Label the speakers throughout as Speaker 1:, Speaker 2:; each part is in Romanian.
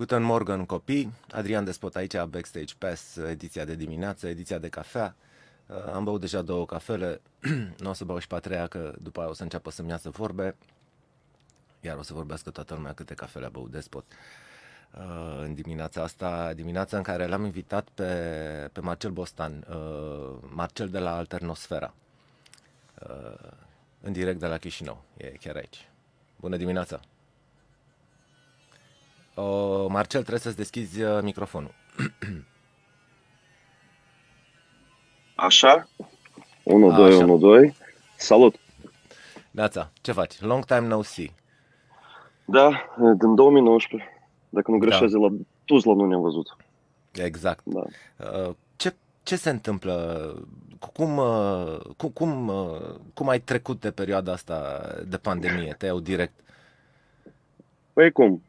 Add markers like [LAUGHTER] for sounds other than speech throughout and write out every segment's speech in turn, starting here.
Speaker 1: Guten Morgen, copii! Adrian Despot aici, Backstage Pass, ediția de dimineață, ediția de cafea. Uh, am băut deja două cafele, [CLEARS THROAT] nu o să beau și pe a treia, că după aia o să înceapă să-mi iasă vorbe, iar o să vorbească toată lumea câte cafele a băut Despot. Uh, în dimineața asta, dimineața în care l-am invitat pe, pe Marcel Bostan, uh, Marcel de la Alternosfera, în direct de la Chișinău, e chiar aici. Bună dimineața! Uh, Marcel, trebuie să-ți deschizi uh, microfonul. [CLEARS THROAT]
Speaker 2: Așa? 1, 2, 1, 2. Salut!
Speaker 1: Neața, ce faci? Long time no see.
Speaker 2: Da, din 2019. Dacă nu da. greșesc, da. la Tuzla nu ne-am văzut.
Speaker 1: Exact. Da. Uh, ce, ce se întâmplă? Cum, uh, cum, cum, uh, cum ai trecut de perioada asta de pandemie? Te iau direct.
Speaker 2: Păi cum?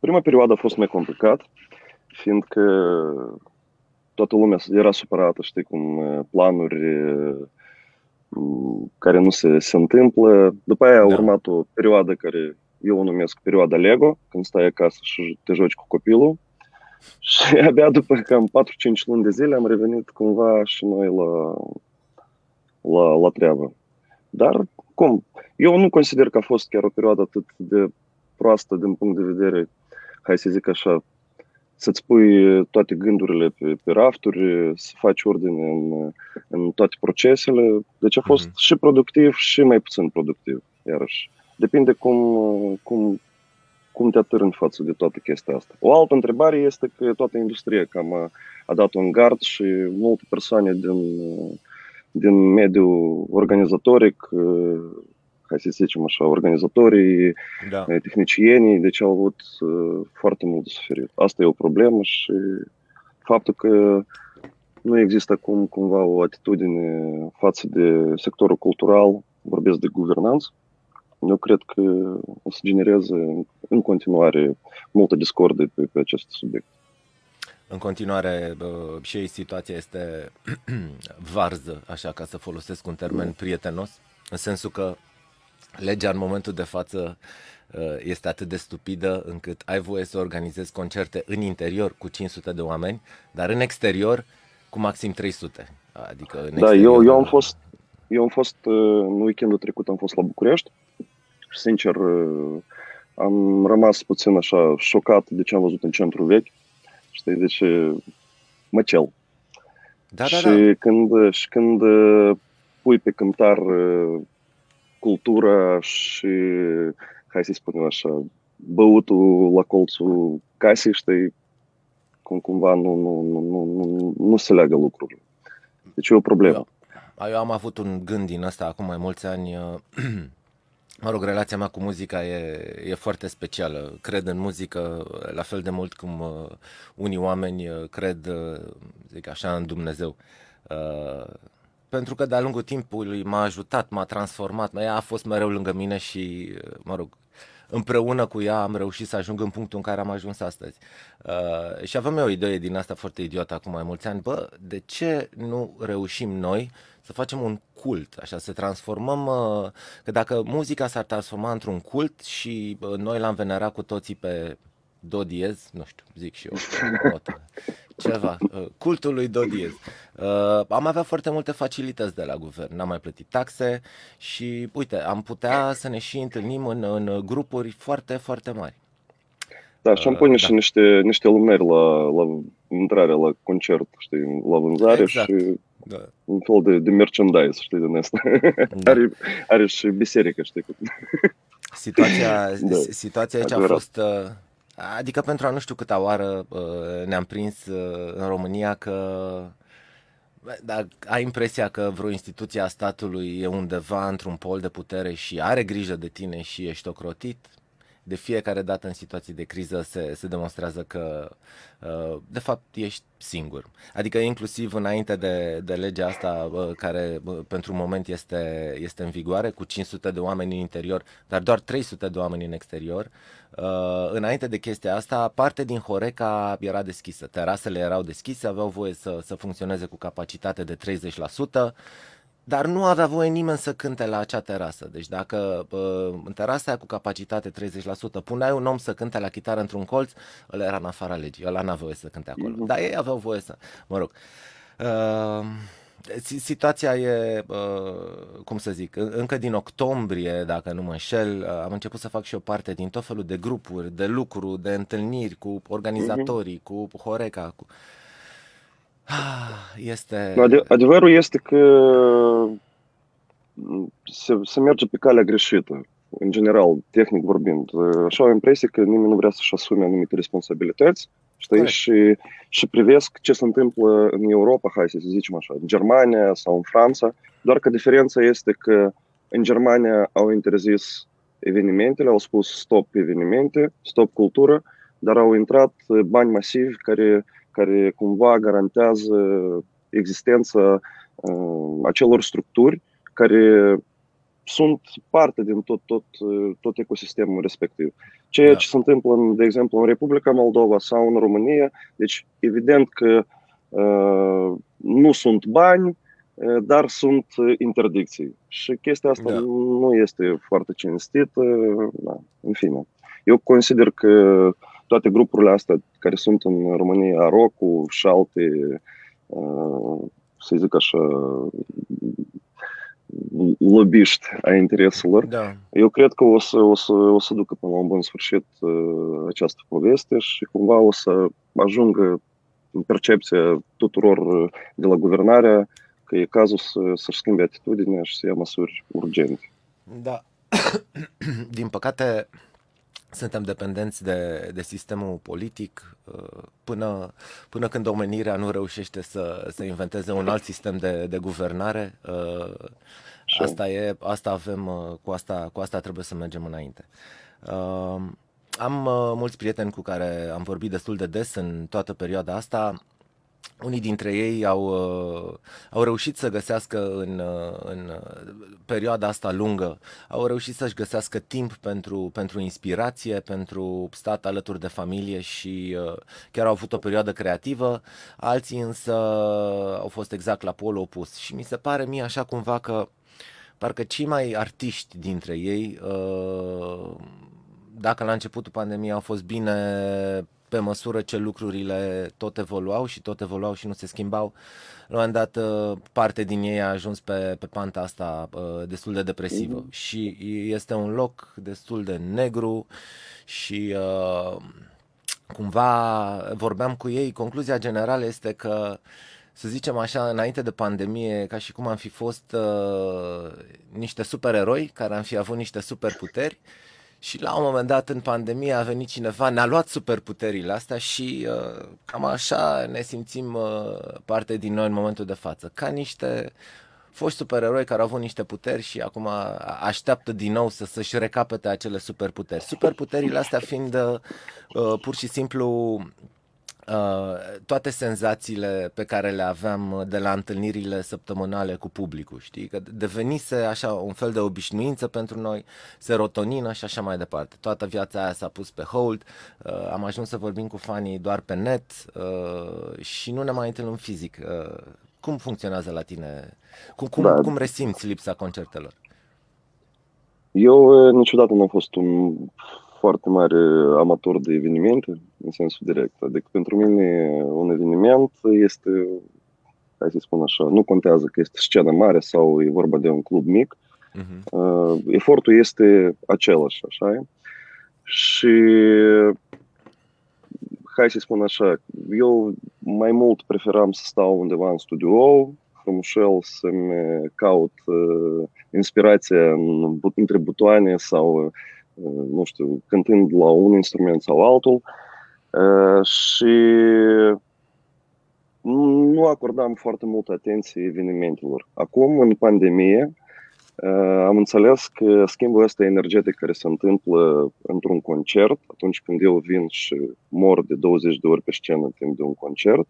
Speaker 2: Prima perioadă a fost mai complicat, fiindcă toată lumea era supărată, știi, cum planuri care nu se, se întâmplă. După aia a da. urmat o perioadă care eu o numesc perioada Lego, când stai acasă și te joci cu copilul. [LAUGHS] Și abia după cam 4-5 luni de zile am revenit cumva și noi la, la, la treabă. Dar, cum, eu nu consider că a fost chiar o perioadă atât de proastă din punct de vedere, hai să zic așa, să-ți pui toate gândurile pe, pe rafturi, să faci ordine în, în toate procesele. Deci a fost uh-huh. și productiv și mai puțin productiv, iarăși. Depinde cum, cum, cum te atârni față de toată chestia asta. O altă întrebare este că toată industria cam a, a dat un gard și multe persoane din, din mediul organizatoric hai să zicem așa, organizatorii, da. tehnicienii, deci au avut foarte mult de suferit. Asta e o problemă și faptul că nu există acum cumva o atitudine față de sectorul cultural, vorbesc de guvernanță, eu cred că o să genereze în continuare multă discordie pe, pe acest subiect.
Speaker 1: În continuare, și situația este [CLEARS THROAT] varză, așa ca să folosesc un termen prietenos, în sensul că legea în momentul de față uh, este atât de stupidă încât ai voie să organizezi concerte în interior cu 500 de oameni, dar în exterior cu maxim 300. Adică în
Speaker 2: da, eu, eu am fost, eu am fost uh, în weekendul trecut am fost la București și sincer uh, am rămas puțin așa șocat de ce am văzut în centru vechi. Știi, deci măcel.
Speaker 1: Da, și
Speaker 2: da, da. Când, și când pui pe cântar cultura și, hai să spunem așa, băutul la colțul casei, știi, cum cumva nu, nu, nu, nu, nu, nu se leagă lucrurile. Deci e o problemă.
Speaker 1: Eu, eu am avut un gând din asta acum mai mulți ani. [CLEARS THROAT] Mă rog, relația mea cu muzica e, e foarte specială. Cred în muzică la fel de mult cum uh, unii oameni uh, cred, uh, zic așa, în Dumnezeu. Uh, pentru că de-a lungul timpului m-a ajutat, m-a transformat, ea a fost mereu lângă mine și, mă rog, împreună cu ea am reușit să ajung în punctul în care am ajuns astăzi. Uh, și avem eu o idee din asta foarte idiotă acum mai mulți ani, bă, de ce nu reușim noi să facem un cult, așa, să transformăm, uh, că dacă muzica s-ar transforma într-un cult și uh, noi l-am venerat cu toții pe do diez, nu știu, zic și eu, [LAUGHS] notă, ceva, uh, cultul lui do diez. Uh, am avea foarte multe facilități de la guvern, n-am mai plătit taxe și, uite, am putea să ne și întâlnim în, în grupuri foarte, foarte mari.
Speaker 2: Da, și am pune uh, și da. niște, niște lumânări la, la intrare la concert, știi, la vânzare exact. și da. un fel de, de merchandise, știi, din asta. Da. are, are și biserică, știi.
Speaker 1: Situația, da. situația aici Adevărat. a fost... Uh, Adică pentru a nu știu câta oară uh, ne-am prins uh, în România că dar ai impresia că vreo instituție a statului e undeva într-un pol de putere și are grijă de tine și ești ocrotit? De fiecare dată în situații de criză se, se demonstrează că uh, de fapt ești singur. Adică inclusiv înainte de, de legea asta uh, care uh, pentru un moment este, este în vigoare cu 500 de oameni în interior, dar doar 300 de oameni în exterior, înainte de chestia asta, parte din Horeca era deschisă. Terasele erau deschise, aveau voie să, să funcționeze cu capacitate de 30%. Dar nu avea voie nimeni să cânte la acea terasă. Deci dacă în terasa aia cu capacitate 30% puneai un om să cânte la chitară într-un colț, ăla era în afara legii, ăla n-a voie să cânte acolo. Mm-hmm. Dar ei aveau voie să, mă rog. Uh, situația e, uh, cum să zic, încă din octombrie, dacă nu mă înșel, uh, am început să fac și o parte din tot felul de grupuri, de lucru, de întâlniri cu organizatorii, mm-hmm. cu Horeca, cu... Ah, este...
Speaker 2: Adevărul este că se, se merge pe calea greșită, în general, tehnic vorbind. Așa o impresie că nimeni nu vrea să-și asume anumite responsabilități știi? Și, și privesc ce se întâmplă în Europa, hai să zicem așa, în Germania sau în Franța, doar că diferența este că în Germania au interzis evenimentele, au spus stop evenimente, stop cultură, dar au intrat bani masivi care, care cumva garantează existența uh, acelor structuri care sunt parte din tot, tot, tot ecosistemul respectiv. Ceea da. ce se întâmplă, în, de exemplu, în Republica Moldova sau în România, deci evident că uh, nu sunt bani, uh, dar sunt interdicții. Și chestia asta da. nu este foarte cinstită. Da, în fine. Eu consider că toate grupurile astea care sunt în România, Rocu și alte, uh, să zic așa, lobiști a intereselor. Da. Eu cred că o să, o, să, o să ducă până la un bun sfârșit uh, această poveste și cumva o să ajungă în percepția tuturor uh, de la guvernare că e cazul să, să-și schimbe atitudinea și să ia măsuri urgente.
Speaker 1: Da. [COUGHS] Din păcate, suntem dependenți de, de sistemul politic uh, până, până când omenirea nu reușește să, să inventeze un alt sistem de, de guvernare. Uh, asta e, asta avem, uh, cu asta, cu asta trebuie să mergem înainte. Am mulți prieteni cu care am vorbit destul de des în toată perioada asta unii dintre ei au, uh, au reușit să găsească în, uh, în perioada asta lungă, au reușit să-și găsească timp pentru, pentru inspirație, pentru stat alături de familie și uh, chiar au avut o perioadă creativă, alții însă au fost exact la polul opus și mi se pare mie așa cumva că parcă cei mai artiști dintre ei, dacă la începutul pandemiei au fost bine pe măsură ce lucrurile tot evoluau și tot evoluau și nu se schimbau, la un moment dat uh, parte din ei a ajuns pe, pe panta asta uh, destul de depresivă mm-hmm. și este un loc destul de negru și uh, cumva vorbeam cu ei, concluzia generală este că să zicem așa, înainte de pandemie, ca și cum am fi fost uh, niște supereroi care am fi avut niște superputeri, și la un moment dat în pandemie a venit cineva, ne-a luat superputerile astea și uh, cam așa ne simțim uh, parte din noi în momentul de față. Ca niște foști supereroi care au avut niște puteri și acum așteaptă din nou să, să-și recapete acele superputeri. Superputerile astea fiind uh, pur și simplu Uh, toate senzațiile pe care le aveam de la întâlnirile săptămânale cu publicul, știi? Că devenise așa un fel de obișnuință pentru noi, serotonină și așa mai departe. Toată viața aia s-a pus pe hold, uh, am ajuns să vorbim cu fanii doar pe net uh, și nu ne mai întâlnim fizic. Uh, cum funcționează la tine? Cum, cum, da. cum resimți lipsa concertelor?
Speaker 2: Eu uh, niciodată nu am fost un foarte mare amator de evenimente, în sensul direct. Adică pentru mine un eveniment este, hai să spun așa, nu contează că este scenă mare sau e vorba de un club mic, uh-huh. uh, efortul este același, așa Și hai să spun așa, eu mai mult preferam să stau undeva în studio, frumușel să-mi caut uh, inspirația în, între butoane sau nu știu, cântând la un instrument sau altul și nu acordam foarte multă atenție evenimentelor. Acum, în pandemie, am înțeles că schimbul ăsta energetic care se întâmplă într-un concert, atunci când eu vin și mor de 20 de ori pe scenă timp de un concert,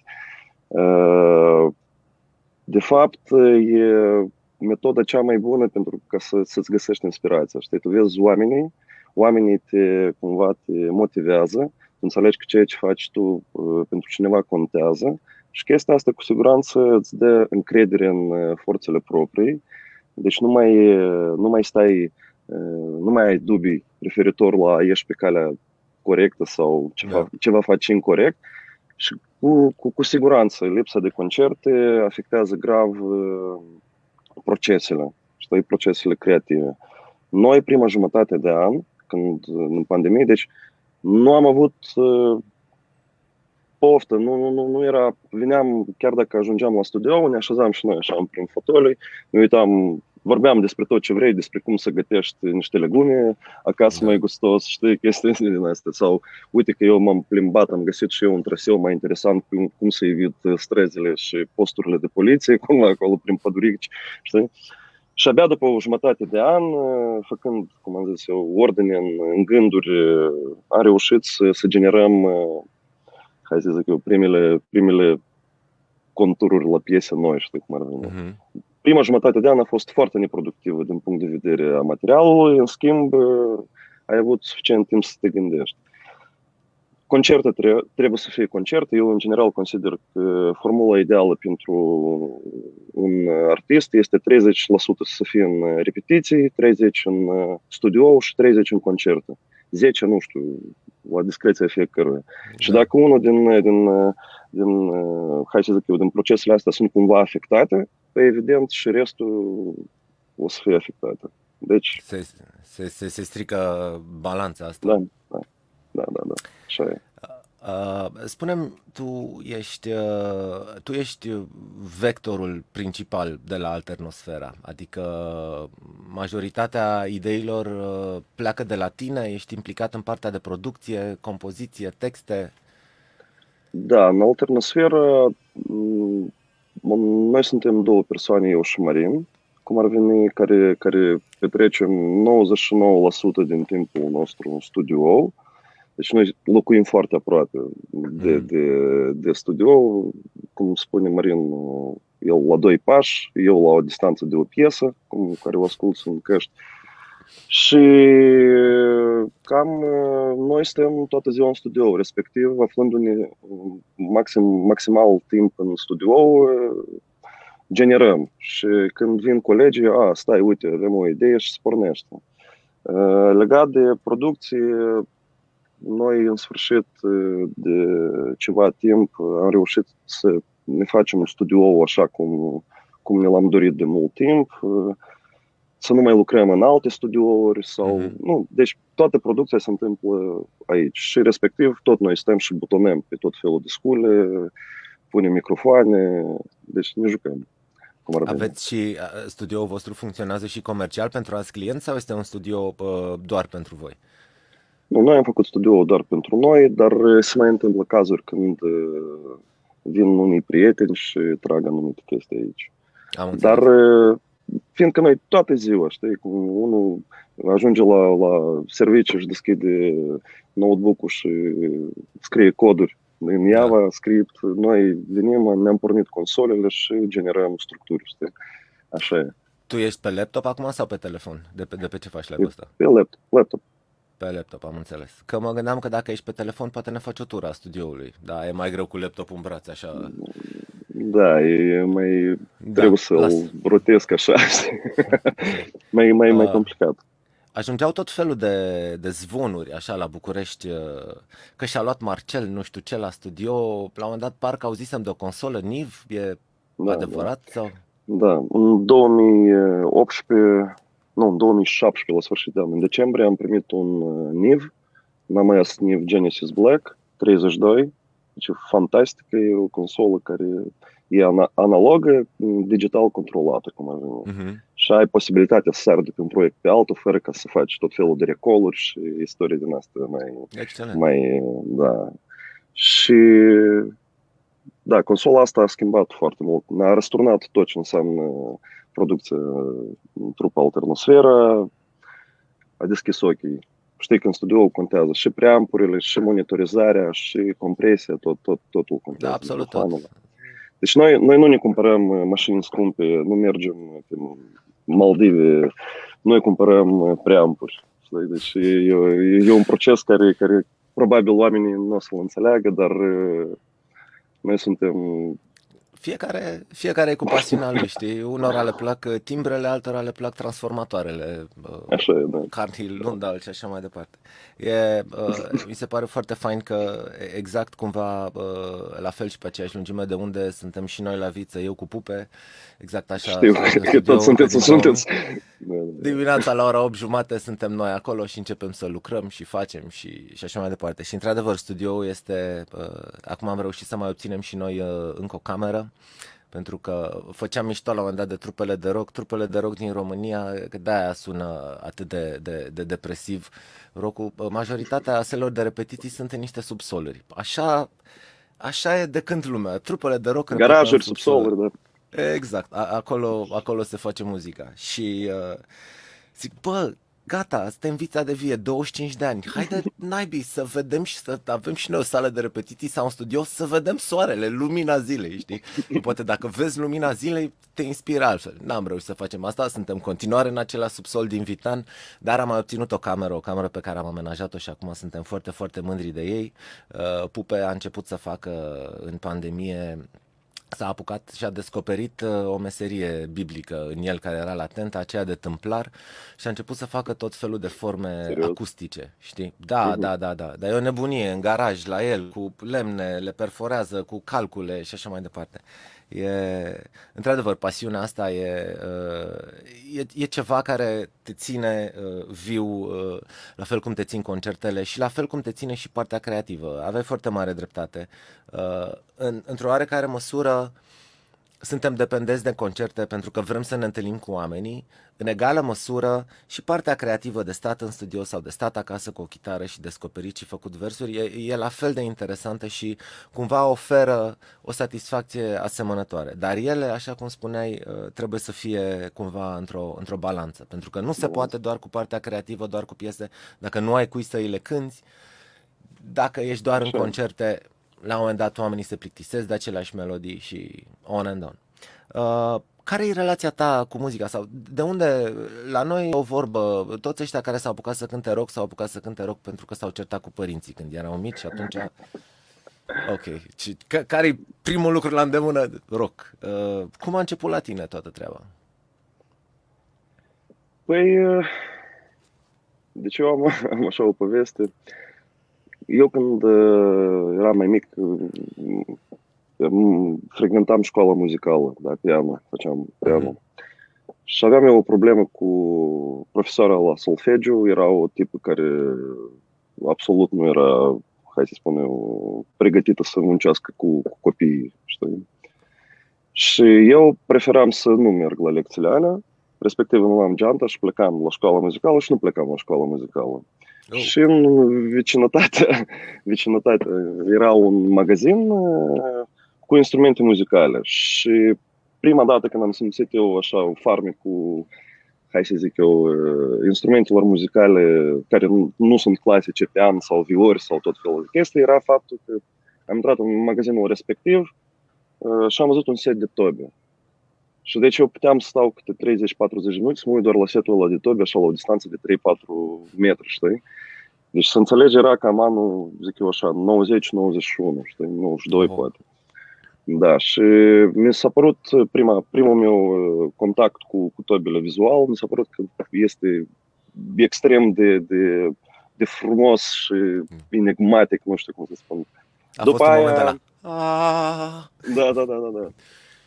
Speaker 2: de fapt e metoda cea mai bună pentru ca să, să-ți găsești inspirația. Știi, tu vezi oamenii oamenii te cumva te motivează, înțelegi că ceea ce faci tu uh, pentru cineva contează Și chestia asta cu siguranță îți dă încredere în forțele proprii, deci nu mai, nu mai stai, nu mai ai dubii referitor la ești pe calea corectă sau ceva, da. ceva faci incorrect și cu, cu, cu siguranță lipsa de concerte afectează grav procesele, știi, procesele creative. Noi, prima jumătate de an, când în pandemie, deci nu am avut uh, poftă, nu, nu, nu era, veneam, chiar dacă ajungeam la studio, ne așezam și noi așa în prim fotoliu, ne uitam, vorbeam despre tot ce vrei, despre cum să gătești niște legume acasă da. mai gustos, știi, chestii [LAUGHS] din astea. Sau, uite că eu m-am plimbat, am găsit și eu un traseu mai interesant cum, cum să evit străzile și posturile de poliție, [LAUGHS] cum acolo prin pădurici, știi? Și abia după o jumătate de an, făcând, cum am zis eu, ordine în, în gânduri, am reușit să, să generăm, hai să zic eu, primele, primele contururi la piese noi, știi cum ar veni. Uh-huh. Prima jumătate de an a fost foarte neproductivă din punct de vedere a materialului, în schimb, ai avut suficient timp să te gândești. Concerte trebuie să fie concerte. Eu, în general, consider că formula ideală pentru un artist este 30% să fie în repetiții, 30% în studio și 30% în concerte. 10, nu știu, la discreția fiecăruia. Da. Și dacă unul din, din, din, hai să zic eu, din procesele astea sunt cumva afectate, pe evident și restul o să fie afectate. Deci...
Speaker 1: Se, se, se, se strică balanța asta.
Speaker 2: Da, da, da, da, da. Așa e.
Speaker 1: Uh, spunem, tu ești, uh, tu ești vectorul principal de la Alternosfera, adică majoritatea ideilor uh, pleacă de la tine, ești implicat în partea de producție, compoziție, texte.
Speaker 2: Da, în Alternosfera mm, noi suntem două persoane, eu și Marin, cum ar veni, care, care petrecem 99% din timpul nostru în studio. Deci noi locuim foarte aproape de, mm. de, de studio, cum spune Marin, el la doi pași, eu la o distanță de o piesă, cum, care o ascult în căști. Și cam noi stăm toată ziua în studio, respectiv aflându-ne maxim, maximal timp în studio, generăm. Și când vin colegii, a, stai, uite, avem o idee și se pornește. Legat de producție, noi, în sfârșit, de ceva timp, am reușit să ne facem un studio așa cum, cum ne l-am dorit de mult timp să nu mai lucrăm în alte studiouri sau... Mm-hmm. Nu, deci toată producția se întâmplă aici și respectiv tot noi stăm și butonăm pe tot felul de scule, punem microfoane, deci ne jucăm.
Speaker 1: Cum Aveți și studioul vostru funcționează și comercial pentru alți clienți sau este un studio uh, doar pentru voi?
Speaker 2: Nu, noi am făcut studioul doar pentru noi, dar se mai întâmplă cazuri când vin unii prieteni și trag anumite chestii aici. Am dar fiindcă noi toată ziua, știi, cum unul ajunge la, la serviciu și deschide notebook-ul și scrie coduri în Java, da. script, noi venim, ne-am pornit consolele și generăm structuri, știi? Așa e.
Speaker 1: Tu ești pe laptop acum sau pe telefon? De pe, de pe ce faci la ăsta?
Speaker 2: Pe laptop. laptop.
Speaker 1: Pe laptop, am înțeles. Că mă gândeam că dacă ești pe telefon, poate ne faci o tură a studioului. Da, e mai greu cu laptopul în brațe, așa.
Speaker 2: Da, e mai... Da, trebuie să-l rotesc așa, [LAUGHS] mai, mai, mai uh, complicat.
Speaker 1: Ajungeau tot felul de, de zvonuri așa la București uh, că și-a luat Marcel nu știu ce la studio. La un moment dat parcă auzisem de o consolă NIV, e da, adevărat? Da. Sau?
Speaker 2: da, în 2018, nu, în 2017 la sfârșit de an, în decembrie am primit un uh, NIV, n-am mai NIV Genesis Black 32, deci e fantastică, e o consolă care e analogă, digital controlată, cum ar veni. Uh-huh. Și ai posibilitatea să sari de pe un proiect pe altul, fără ca să faci tot felul de recoluri și istorie din asta mai...
Speaker 1: Excelent.
Speaker 2: mai da. Și da, consola asta a schimbat foarte mult. Ne-a răsturnat tot ce înseamnă producție în trupă alternosferă, a deschis ochii știi că în studio contează și preampurile, și monitorizarea, și compresia, tot, tot, totul contează.
Speaker 1: Da, absolut tot.
Speaker 2: Deci noi, noi nu ne cumpărăm uh, mașini scumpe, nu mergem pe Maldive, noi cumpărăm uh, preampuri. Deci e, e un proces care, care probabil oamenii nu o să-l înțeleagă, dar uh, Noi suntem
Speaker 1: fiecare, fiecare e cu pasiunea lui, știi? Unora le plac uh, timbrele, altora le plac transformatoarele,
Speaker 2: uh, așa e, da.
Speaker 1: Carnhill, Lundal și așa mai departe. E, uh, mi se pare foarte fain că exact cumva uh, la fel și pe aceeași lungime de unde suntem și noi la viță, eu cu pupe, exact așa.
Speaker 2: Știu, că tot sunteți, sunteți.
Speaker 1: Dimineața la ora 8 jumate suntem noi acolo și începem să lucrăm și facem și, și așa mai departe. Și într-adevăr studioul este, uh, acum am reușit să mai obținem și noi uh, încă o cameră pentru că făceam mișto la un moment dat de trupele de rock, trupele de rock din România, că de-aia sună atât de, de, de depresiv rockul. Majoritatea selor de repetiții sunt în niște subsoluri. Așa, așa e de când lumea. Trupele de rock...
Speaker 2: Garajuri, subsoluri, da.
Speaker 1: Exact, acolo, acolo se face muzica. Și uh, zic, bă, gata, suntem vița de vie, 25 de ani, haide [LAUGHS] naibii să vedem și să avem și noi o sală de repetiții sau un studio să vedem soarele, lumina zilei, știi? Poate dacă vezi lumina zilei, te inspiră altfel. N-am reușit să facem asta, suntem în continuare în acela subsol din Vitan, dar am mai obținut o cameră, o cameră pe care am amenajat-o și acum suntem foarte, foarte mândri de ei. Uh, Pupe a început să facă în pandemie s-a apucat și a descoperit uh, o meserie biblică în el care era latentă, aceea de tâmplar și a început să facă tot felul de forme Serios? acustice, știi? Da, uh-huh. da, da, da, dar e o nebunie în garaj la el, cu lemne, le perforează, cu calcule și așa mai departe. E, într-adevăr, pasiunea asta e, uh, e, e ceva care te ține uh, viu, uh, la fel cum te țin concertele și la fel cum te ține și partea creativă. Aveai foarte mare dreptate. În, într-o oarecare măsură, suntem dependenți de concerte pentru că vrem să ne întâlnim cu oamenii, în egală măsură și partea creativă de stat în studio sau de stat acasă cu o chitară și descoperit și făcut versuri e, e la fel de interesantă și cumva oferă o satisfacție asemănătoare. Dar ele, așa cum spuneai, uh, trebuie să fie cumva într-o, într-o balanță, pentru că nu se poate doar cu partea creativă, doar cu piese, dacă nu ai cui să îi le cânti, dacă ești doar în concerte, la un moment dat oamenii se plictisesc de aceleași melodii și on and on. Uh, care e relația ta cu muzica? Sau de unde, la noi o vorbă, toți ăștia care s-au apucat să cânte rock s-au apucat să cânte rock pentru că s-au certat cu părinții când erau mici și atunci... Ok, care e primul lucru la îndemână? Rock. Uh, cum a început la tine toată treaba?
Speaker 2: Păi, uh, deci eu am, [LAUGHS] am așa o poveste. Eu când uh, eram mai mic, frecventam școala muzicală, da, piano, făceam piano. Mm-hmm. Și aveam eu o problemă cu profesoara la solfegiu, era o tipă care absolut nu era, hai să spun eu, pregătită să muncească cu, cu copiii, știi? Și eu preferam să nu merg la lecțiile alea, respectiv nu am geanta și plecam la școala muzicală și nu plecam la școala muzicală. Oh. Și în vecinătate, [LAUGHS] vecinătate era un magazin cu instrumente muzicale. Și prima dată când am simțit eu așa o farme cu, hai să zic eu, instrumentelor muzicale care nu, nu sunt clasice, pian sau viori sau tot felul de chestii, era faptul că am intrat în magazinul respectiv și am văzut un set de tobe. Și deci eu puteam să stau câte 30-40 minute să mă uit doar la setul ăla de tobe, așa la o distanță de 3-4 metri, știi? Deci să înțelege era cam anul, zic eu așa, 90-91, știi, 92 oh. poate. Da, și mi s-a părut prima, primul meu uh, contact cu, cu tobile vizual, mi s-a părut că este extrem de, de, de frumos și enigmatic, nu știu cum să spun.
Speaker 1: A După fost aia... un moment
Speaker 2: Da, da, da, da, da.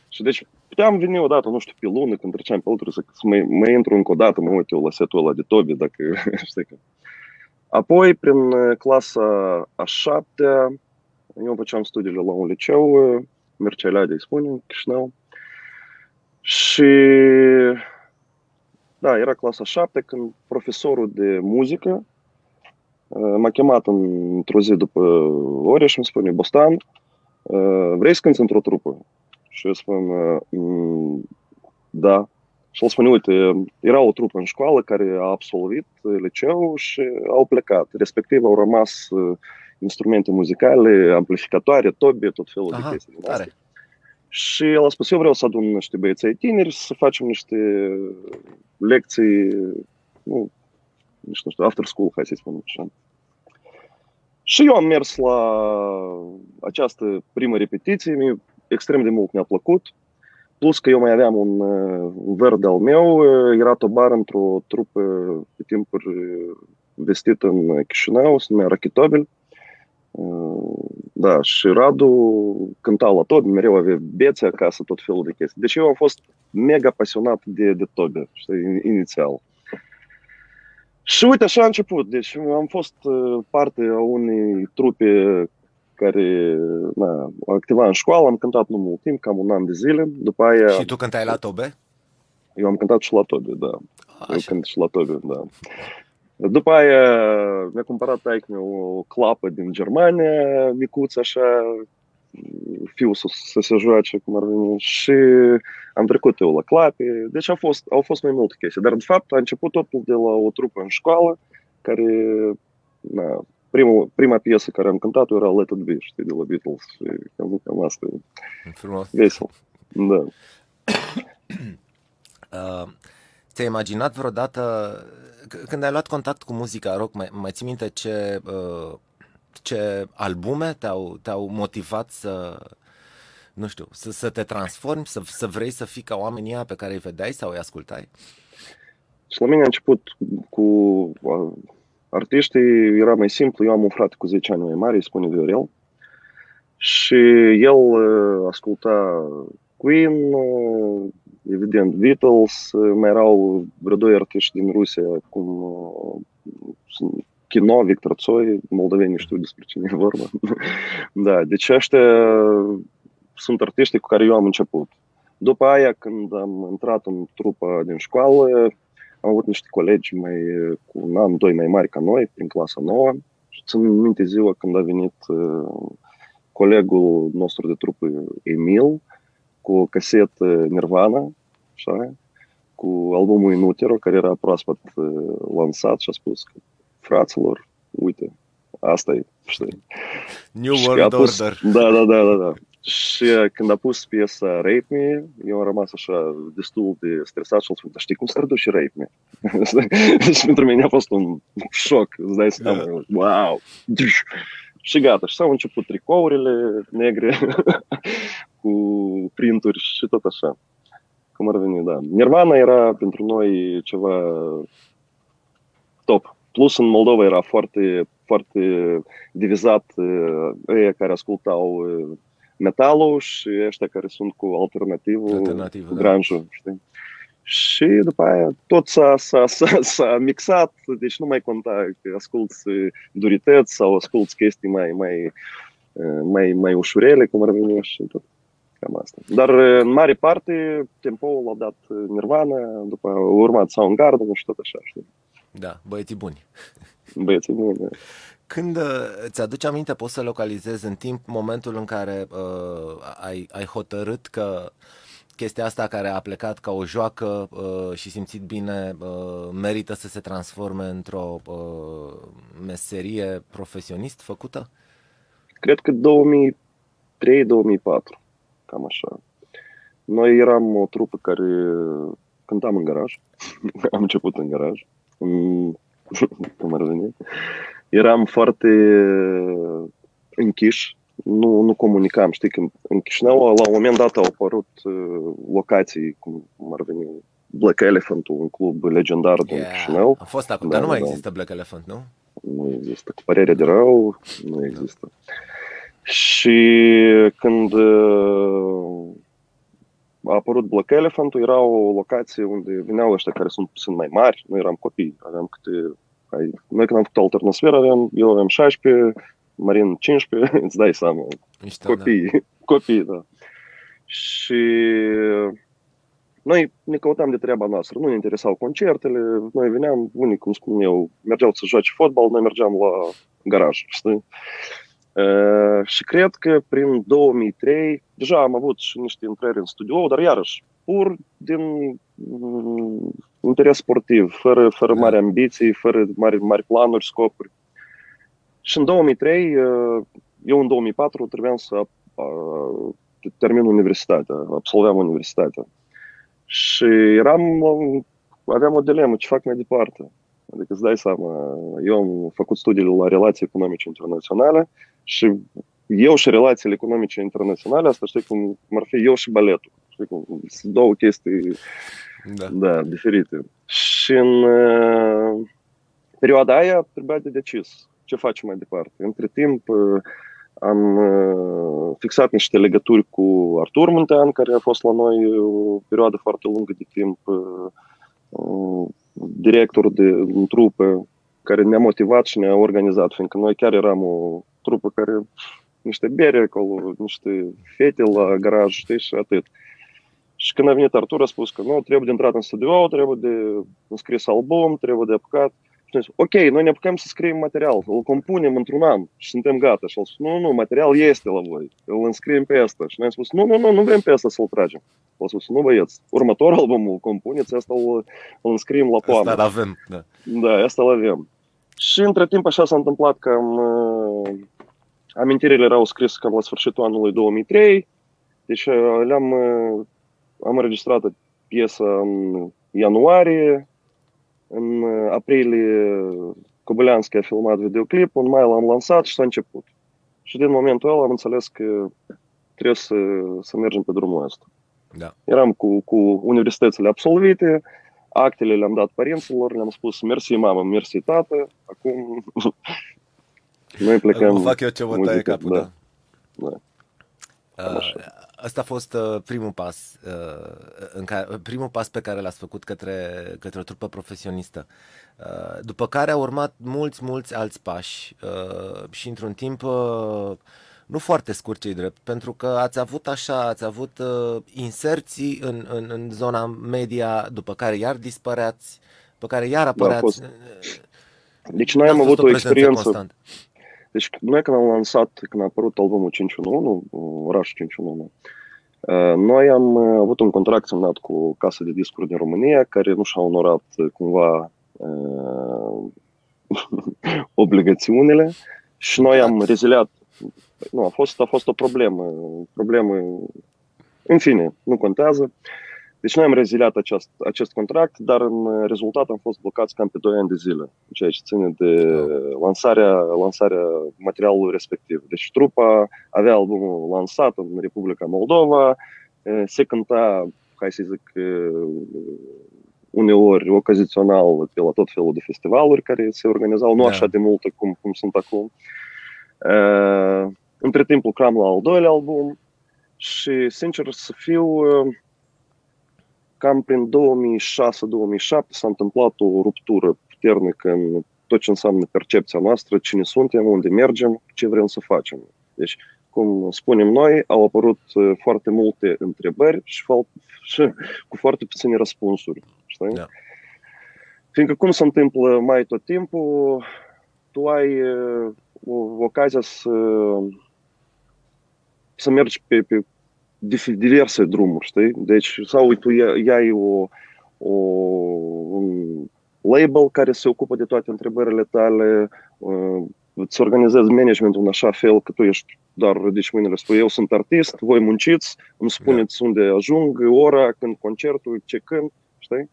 Speaker 2: Și deci puteam veni odată, nu știu, pe lună, când treceam pe altul, să, să mă, mă intru încă o dată, mă uit eu la setul ăla de tobi, dacă [LAUGHS] știi că... Apoi, prin uh, clasa a șaptea, eu făceam studiile la un liceu uh, Mircea Leadă îi spune, în Chișinău. Și da, era clasa 7 când profesorul de muzică uh, m-a chemat într-o zi după oreș și îmi spune, Bostan, uh, vrei să cânti într-o trupă? Și eu spun, uh, mm, da. Și el spune, uite, era o trupă în școală care a absolvit liceu și au plecat. Respectiv au rămas instrumente muzicale, amplificatoare, tobe, tot felul Aha, de chestii din astea. Și el a spus, eu vreau să adun niște băieței tineri, să facem niște lecții, nu, nici nu știu, after school, hai să-i spunem așa. Și eu am mers la această primă repetiție, mi extrem de mult mi-a plăcut. Plus că eu mai aveam un, un verd al meu, era tobar într-o trupă pe timpuri vestită în Chișinău, se numea Rachitobil. Da, și Radu cânta la tot, mereu avea bețe acasă, tot felul de chestii. Deci eu am fost mega pasionat de, de tobe, știi, inițial. Și uite, așa a început. Deci am fost parte a unei trupe care na, activa în școală, am cântat nu mult timp, cam un an de zile. După aia...
Speaker 1: Și tu cântai la tobe?
Speaker 2: Eu am cântat și la tobe, da. Așa. Eu cânt și la tobe, da. După aia mi-a cumpărat taic o clapă din Germania, micuță așa, fiul să, să se joace cum ar veni și am trecut eu la clape, deci au fost, au fost mai multe chestii, dar de fapt a început totul de la o trupă în școală care, na, prima, prima piesă care am cântat era Let It Be, știi, de la Beatles și cam, cam asta e
Speaker 1: Frumos.
Speaker 2: vesel. Da. [COUGHS]
Speaker 1: uh, ți-ai imaginat vreodată când ai luat contact cu muzica rock, mai, mai ții minte ce, uh, ce albume te-au, te-au motivat să, nu știu, să, să te transformi, să, să vrei să fii ca oamenii pe care îi vedeai sau îi ascultai?
Speaker 2: Și la mine a început cu uh, artiștii, era mai simplu, eu am un frate cu 10 ani mai mare, îi spune Viorel, și el uh, asculta Queen, evident Beatles, mai erau vreo doi artiști din Rusia, cum Kino, Victor Tsoi, moldovenii știu despre cine e vorba. [LAUGHS] da, deci ăștia sunt artiștii cu care eu am început. După aia, când am intrat în trupa din școală, am avut niște colegi mai, cu un an, doi mai mari ca noi, prin clasa nouă. Și țin minte ziua când a venit uh, colegul nostru de trupă, Emil, cu o casetă Nirvana, așa, cu albumul Inutero, care era proaspăt lansat și a spus că fraților, uite, asta e, știi.
Speaker 1: New World pus,
Speaker 2: Order. Da, da, da, da, da. Și când a pus piesa Rape Me, eu am rămas așa destul de stresat și am spus, dar știi cum s-ar duce Rape Me? [LAUGHS] deci pentru mine a fost un șoc, îți dai seama, yeah. wow! Și gata, și s-au început tricourile negre [LAUGHS] cu printuri și tot așa. Cum ar veni, da. Nirvana era pentru noi ceva top. Plus în Moldova era foarte, foarte divizat ei care ascultau metalul și ăștia care sunt cu alternativul, Alternativ, cu da. grunge știi? Și după aia tot s-a, s-a, s-a, s-a mixat, deci nu mai conta că asculți durități sau asculți chestii mai, mai, mai, mai ușurele, cum ar veni și tot. Cam asta. Dar în mare parte tempoul l-a dat Nirvana, după a urmat Soundgarden și tot așa, știi?
Speaker 1: Da, băieții buni.
Speaker 2: Băieții buni, da.
Speaker 1: Când ți aduci aminte, poți să localizezi în timp momentul în care uh, ai, ai hotărât că chestia asta care a plecat ca o joacă uh, și simțit bine uh, merită să se transforme într-o uh, meserie profesionist făcută?
Speaker 2: Cred că 2003-2004 cam așa. Noi eram o trupă care cântam în garaj. [LAUGHS] Am început în garaj. [LAUGHS] Cum ar veni. Eram foarte închiși. Nu, nu comunicam. Știi, că în Chișinău, la un moment dat au apărut uh, locații, cum ar veni, Black Elephant, un club legendar din yeah. Chișinău.
Speaker 1: A fost acolo, da, dar nu mai da. există Black Elephant, nu?
Speaker 2: Nu există. Cu părere de rău, nu există. Da. Și când uh, a apărut Black Elephant, era o locație unde veneau ăștia care sunt puțin mai mari, noi eram copii, aveam câte... Noi când am făcut alternosferă, aveam, eu aveam 16, Marin 15, [LAUGHS] îți dai seama, Mișto, copii, da. [LAUGHS] copii, da. Și noi ne căutam de treaba noastră, nu ne interesau concertele, noi veneam, unii, cum spun eu, mergeau să joace fotbal, noi mergeam la garaj, știi? Uh, și cred că prin 2003 deja am avut și niște intrări în studio, dar iarăși pur din uh, interes sportiv, fără, fără da. mari ambiții, fără mari, mari planuri, scopuri. Și în 2003, uh, eu în 2004 trebuiam să uh, termin universitatea, absolveam universitatea. Și eram, aveam o dilemă, ce fac mai departe. Adică îți dai seama, eu am făcut studiile la relații economice internaționale și eu și relațiile economice internaționale, asta știi cum ar fi eu și baletul. Știi cum, sunt două chestii da. Da, diferite. Și în uh, perioada aia trebuia de decis ce facem mai departe. Între timp uh, am uh, fixat niște legături cu Artur Muntean, care a fost la noi o perioadă foarte lungă de timp director de un trupă care ne-a motivat și ne-a organizat, fiindcă noi chiar eram o trupă care niște bere acolo, niște fete la garaj, știi, și atât. Și când a venit Artur, a spus că nu, trebuie de intrat în studio, trebuie de înscris album, trebuie de apucat. Și zis, ok, noi ne apucăm să scriem material, îl compunem într-un an și suntem gata. Și el spus, nu, nu, material este la voi, îl înscriem pe asta. Și noi am spus, nu, nu, nu, nu vrem pe asta să-l tragem. El spus, nu băieți, următorul album îl compuneți, asta îl, îl înscriem la toamnă.
Speaker 1: Asta avem, da.
Speaker 2: Da, asta îl avem. Și între timp așa s-a întâmplat că am, uh, amintirile erau scrise cam la sfârșitul anului 2003, deci uh, le-am uh, am înregistrat piesa în ianuarie, în aprilie Cobuleanski a filmat videoclip, în mai l-am lansat și s-a început. Și din momentul ăla am înțeles că trebuie să, să mergem pe drumul ăsta. Da. Eram cu, cu universitățile absolvite, actele le-am dat părinților, le-am spus mersi mamă, mersi tată, acum [LAUGHS] noi plecăm. Acum
Speaker 1: fac eu ce vă taie capul, da. da. da. Uh, Asta a fost uh, primul pas, uh, în care, primul pas pe care l-ați făcut către, către o trupă profesionistă. Uh, după care au urmat mulți, mulți alți pași uh, și într-un timp uh, nu foarte scurt cei drept, pentru că ați avut așa, ați avut uh, inserții în, în, în zona media, după care iar dispăreați, după care iar da, apăreați. Da,
Speaker 2: deci noi am avut o experiență. Constant. Deci noi când am lansat, când a apărut albumul 511, Oraș 511, noi am avut un contract semnat cu Casa de Discuri din România, care nu și-a onorat cumva uh, [LAUGHS] obligațiunile și noi am reziliat. Nu, a fost, a fost o problemă, problemă, în fine, nu contează. Uh, deci noi am reziliat acest, acest contract, dar în rezultat am fost blocați cam pe 2 ani de zile, ceea ce ține de lansarea, lansarea materialului respectiv. Deci trupa avea albumul lansat în Republica Moldova, se cânta, hai să zic, uneori ocazional pe la tot felul de festivaluri care se organizau, nu da. așa de multe cum, cum sunt acum. Între timp lucram la al doilea album și, sincer să fiu, cam prin 2006-2007 s-a întâmplat o ruptură puternică în tot ce înseamnă percepția noastră, cine suntem, unde mergem, ce vrem să facem. Deci, cum spunem noi, au apărut foarte multe întrebări și, [LAUGHS] și cu foarte puține răspunsuri. Știi? Da. Fiindcă cum se întâmplă mai tot timpul, tu ai o, ocazia să, să mergi pe, pe diverse drumuri, știi? Deci, sau tu iai o, o, un label care se ocupă de toate întrebările tale, uh, îți organizezi managementul în așa fel că tu ești doar ridici mâinile, spui eu sunt artist, voi munciți, îmi spuneți da. unde ajung, ora, când concertul, ce când, știi?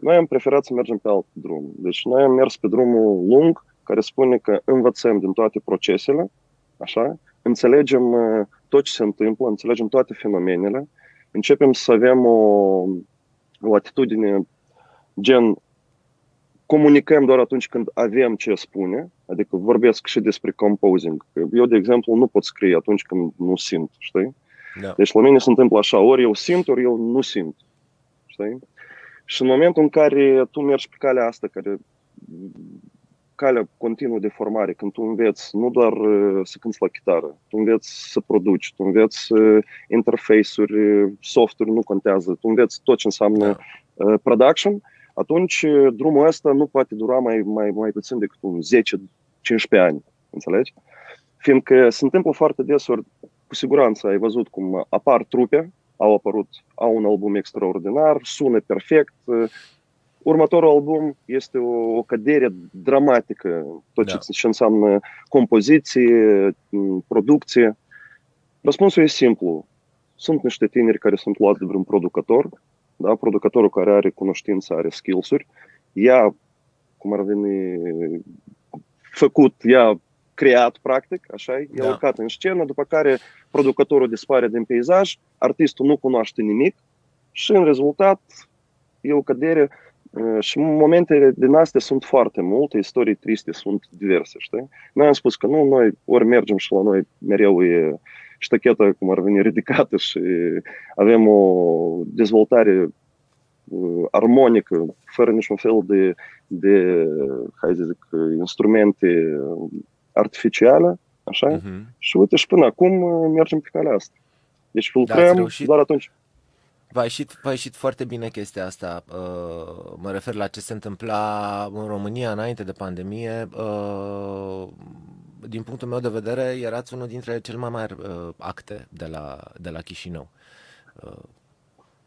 Speaker 2: Noi am preferat să mergem pe alt drum. Deci noi am mers pe drumul lung, care spune că învățăm din toate procesele, așa, înțelegem uh, tot ce se întâmplă, înțelegem toate fenomenele, începem să avem o, o atitudine gen comunicăm doar atunci când avem ce spune, adică vorbesc și despre composing. Eu, de exemplu, nu pot scrie atunci când nu simt, știi? Da. Deci la mine se întâmplă așa, ori eu simt, ori eu nu simt, știi? Și în momentul în care tu mergi pe calea asta, care calea continuă de formare, când tu înveți nu doar uh, să cânti la chitară, tu înveți să produci, tu înveți uh, interface-uri, softuri, nu contează, tu înveți tot ce înseamnă da. uh, production, atunci drumul ăsta nu poate dura mai, mai, mai puțin decât un 10-15 ani, înțelegi? Fiindcă se întâmplă foarte desori, cu siguranță ai văzut cum apar trupe, au apărut, au un album extraordinar, sună perfect, următorul album este o, o cădere dramatică, tot da. ce, ce înseamnă compoziție, producție. Răspunsul e simplu. Sunt niște tineri care sunt luați de vreun producător, da? producătorul care are cunoștință, are skills-uri, ia cum ar veni, făcut, ea creat, practic, așa e, da. urcat în scenă, după care producătorul dispare din peisaj, artistul nu cunoaște nimic și în rezultat e o cădere și momentele din astea sunt foarte multe, istorii triste sunt diverse, știi? Noi am spus că nu, noi ori mergem și la noi mereu e ștacheta, cum ar veni, ridicată și avem o dezvoltare armonică, fără niciun fel de, de hai să zic, instrumente artificiale, așa? Uh-huh. Și uite, și până acum mergem pe calea asta. Deci lucrăm doar atunci.
Speaker 1: V-a ieșit, v-a ieșit foarte bine chestia asta. Uh, mă refer la ce se întâmpla în România înainte de pandemie. Uh, din punctul meu de vedere, erați unul dintre cele mai mari uh, acte de la, de la Chișinău.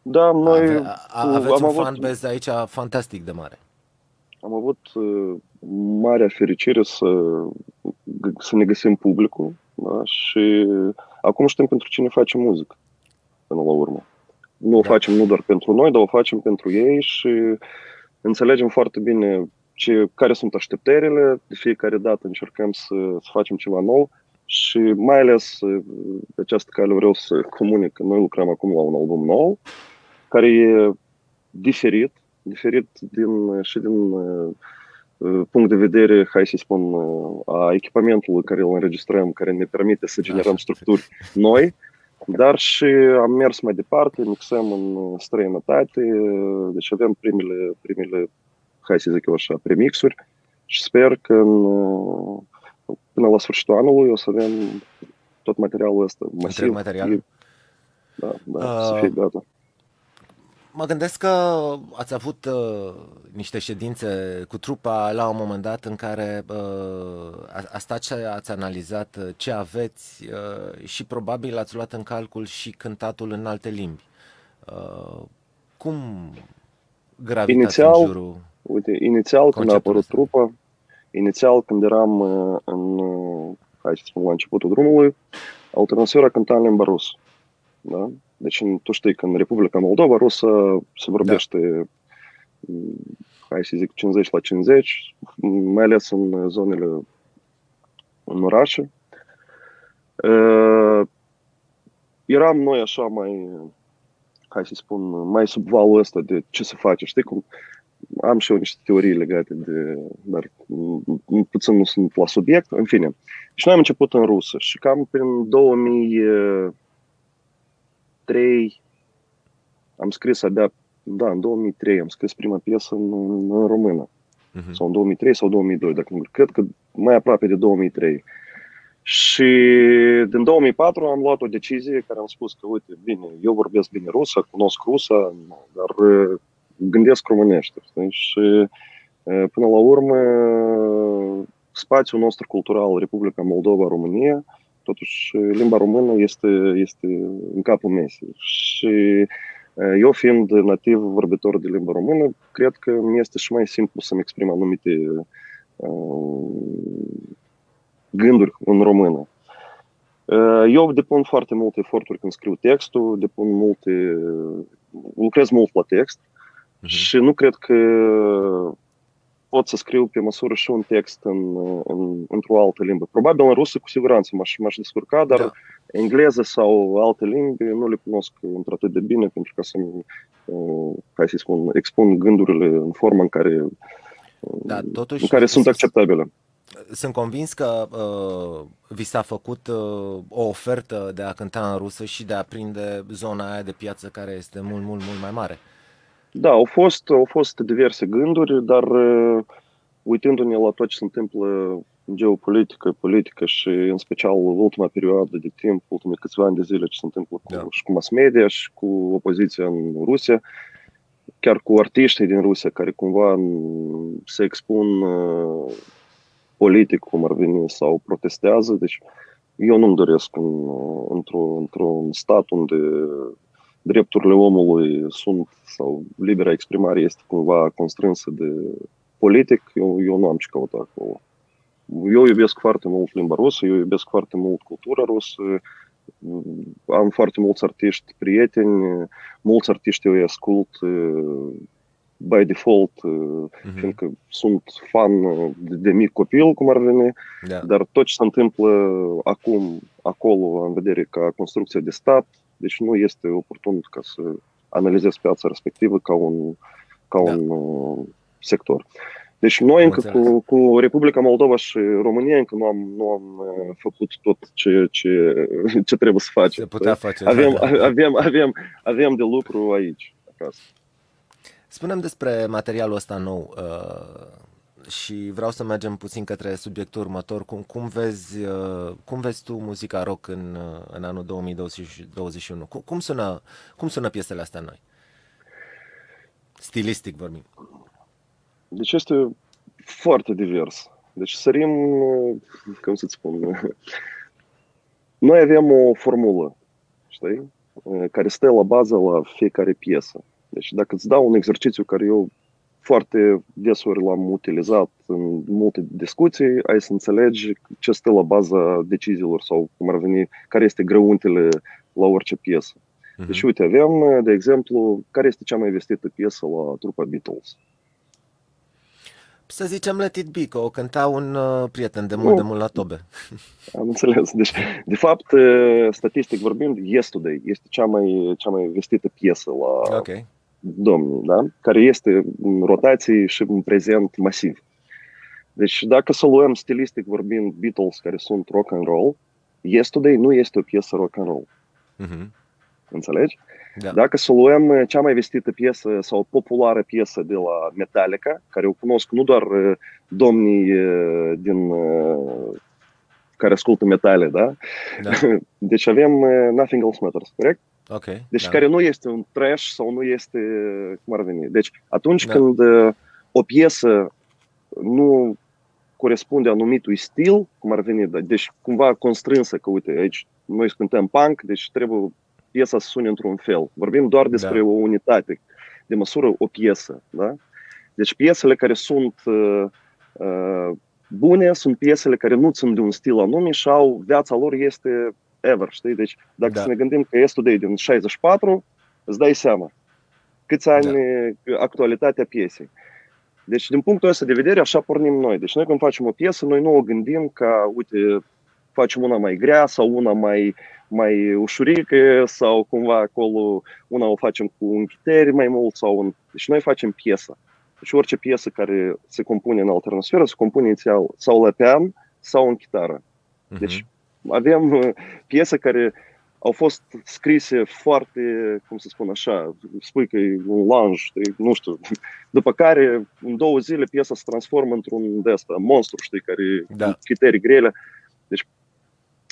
Speaker 2: Da, noi Ave,
Speaker 1: a, aveți am un fanbase aici fantastic de mare.
Speaker 2: Am avut marea fericire să, să ne găsim publicul da? și acum știm pentru cine face muzică până la urmă. Nu o da. facem nu doar pentru noi, dar o facem pentru ei și înțelegem foarte bine ce, care sunt așteptările. De fiecare dată încercăm să, să facem ceva nou și mai ales pe această cale vreau să comunic că noi lucrăm acum la un album nou care e diferit, diferit din, și din uh, punct de vedere, hai să spun, a echipamentului care îl înregistrăm, care ne permite să generăm structuri noi, dar și am mers mai departe, mixăm în străinătate, deci avem primele, primele hai să zic eu așa, premixuri și sper că în, până la sfârșitul anului o să avem tot materialul ăsta masiv.
Speaker 1: material?
Speaker 2: Da, da, uh, să fie gata.
Speaker 1: Mă gândesc că ați avut uh, niște ședințe cu trupa la un moment dat în care uh, a, a stat și ați analizat uh, ce aveți uh, și probabil ați luat în calcul și cântatul în alte limbi. Uh, cum gravitați inițial, în jurul
Speaker 2: Uite, inițial când a apărut trupa, inițial când eram uh, în, uh, hai să spun, la începutul drumului, Alternațiora cânta în limba rusă. Da? Deci tu știi că în Republica Moldova rusă se vorbește, da. hai să zic, 50 la 50, mai ales în zonele, în orașe. Eram noi așa mai, hai să spun, mai sub valul ăsta de ce se face. Știi cum am și eu niște teorii legate de, dar puțin nu sunt la subiect, în fine. Și noi am început în rusă și cam prin 2000 2003 am scris abia, da, în 2003 am scris prima piesă în, în română. Uh-huh. Sau în 2003 sau 2002, dacă nu cred că mai aproape de 2003. Și din 2004 am luat o decizie care am spus că, uite, bine, eu vorbesc bine rusă, cunosc rusă, dar uh, gândesc românește. Știi? Și uh, până la urmă, spațiul nostru cultural, Republica Moldova, România, totuși limba română este, este în capul mesei. Și eu fiind nativ vorbitor de limba română, cred că mi este și mai simplu să-mi exprim anumite gânduri în română. Eu depun foarte multe eforturi când scriu textul, depun multe, lucrez mult la text uh-huh. și nu cred că pot să scriu pe măsură și un text în, în, într-o altă limbă. Probabil în rusă cu siguranță m-aș, m-aș descurca, dar da. engleză sau alte limbi nu le cunosc într-atât de bine pentru ca să-mi, uh, hai să spun, expun gândurile în forma în care, da, totuși, în care sunt acceptabile.
Speaker 1: Sunt convins că uh, vi s-a făcut uh, o ofertă de a cânta în rusă și de a prinde zona aia de piață care este mult, mult, mult mai mare.
Speaker 2: Da, au fost, au fost diverse gânduri, dar uh, uitându-ne la tot ce se întâmplă în geopolitică, politică și în special ultima perioadă de timp, ultimele câțiva ani de zile ce se întâmplă cu, da. și cu mass media și cu opoziția în Rusia, chiar cu artiștii din Rusia care cumva se expun uh, politic, cum ar veni, sau protestează. Deci eu nu-mi doresc în, într-o, într-un stat unde drepturile omului sunt, sau libera exprimare este cumva constrânsă de politic, eu, eu nu am ce căuta acolo. Eu iubesc foarte mult limba rusă, eu iubesc foarte mult cultura rusă, am foarte mulți artiști prieteni, mulți artiști eu îi ascult by default, uh-huh. fiindcă sunt fan de, de mic copil, cum ar veni, da. dar tot ce se întâmplă acum, acolo, în vedere ca construcție de stat, deci nu este oportun ca să analizez piața respectivă ca un, ca da. un uh, sector. Deci noi încă cu, cu Republica Moldova și România încă nu am, nu am uh, făcut tot ce, ce, [LAUGHS] ce trebuie să facem.
Speaker 1: Se putea face.
Speaker 2: Avem, da, da. avem, avem, avem de lucru aici, acasă.
Speaker 1: Spunem despre materialul ăsta nou uh, și vreau să mergem puțin către subiectul următor. Cum, cum, vezi, uh, cum vezi tu muzica rock în, uh, în anul 2021? Cum, cum, sună, cum sună piesele astea noi? Stilistic vorbim.
Speaker 2: Deci este foarte divers. Deci sărim, cum să spun, [LAUGHS] noi avem o formulă, știi, care stă la bază la fiecare piesă. Deci dacă îți dau un exercițiu care eu foarte desori l-am utilizat în multe discuții, ai să înțelegi ce stă la baza deciziilor sau cum ar veni, care este grăuntele la orice piesă. Uh-huh. Deci, uite, avem, de exemplu, care este cea mai vestită piesă la trupa Beatles.
Speaker 1: Să zicem Let It Be, că o cânta un uh, prieten de mult, de mult la tobe. [LAUGHS]
Speaker 2: Am înțeles. Deci, de fapt, uh, statistic vorbind, Yesterday este cea mai, cea mai vestită piesă la okay. Domnii, da? care este în rotație și în prezent masiv. Deci, dacă să luăm stilistic vorbind Beatles, care sunt rock and roll, Yesterday nu este o piesă rock and roll. Uh-huh. Înțelegi? Da. Dacă să luăm uh, cea mai vestită piesă sau populară piesă de la Metallica, care o cunosc nu doar uh, domnii uh, din care ascultă metale, da? da. [LAUGHS] Deci avem Nothing Else Matters, corect?
Speaker 1: Ok.
Speaker 2: Deci
Speaker 1: da.
Speaker 2: care nu este un trash sau nu este, cum ar veni. Deci atunci da. când o piesă nu corespunde anumitui stil, cum ar veni, da, deci cumva constrânsă, că uite, aici noi cântăm punk, deci trebuie piesa să sune într-un fel. Vorbim doar despre da. o unitate de măsură, o piesă. Da? Deci piesele care sunt uh, uh, bune sunt piesele care nu țin de un stil anume și au, viața lor este ever, știi? Deci dacă da. să ne gândim că este de din 64, îți dai seama câți ani da. actualitatea piesei. Deci, din punctul ăsta de vedere, așa pornim noi. Deci, noi când facem o piesă, noi nu o gândim ca, uite, facem una mai grea sau una mai mai ușurică sau cumva acolo una o facem cu un chiteri mai mult sau un... Deci noi facem piesă. Deci orice piesă care se compune în alternosferă se compune inițial sau la pian sau în chitară. Mhm. Deci uh-huh. Avem uh, piese care au fost scrise foarte, cum să spun așa, spui că e un lounge, nu știu, [LAUGHS] după care în două zile piesa se transformă într-un de asta, monstru, știi, care da. criterii grele. Deci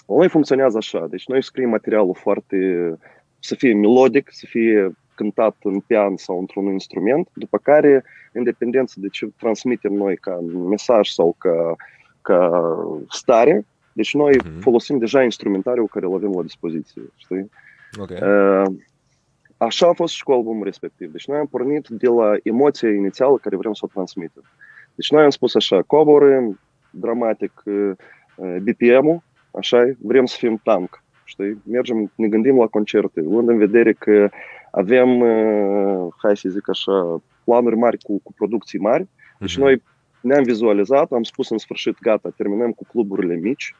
Speaker 2: noi funcționează așa, deci noi scriem materialul foarte, să fie melodic, să fie cântat în pian sau într-un instrument, după care, în dependență de ce transmitem noi ca mesaj sau ca, ca stare, deci noi uh-huh. folosim deja instrumentariul care îl avem la dispoziție, știi?
Speaker 1: Okay.
Speaker 2: Uh, așa a fost și cu albumul respectiv. Deci noi am pornit de la emoția inițială care vrem să o transmitem. Deci noi am spus așa, coborâm dramatic uh, BPM-ul, așa vrem să fim tank, știi? Mergem, ne gândim la concerte, luând în vedere că avem, uh, hai să zic așa, planuri mari cu, cu producții mari. Deci uh-huh. noi ne-am vizualizat, am spus în sfârșit, gata, terminăm cu cluburile mici,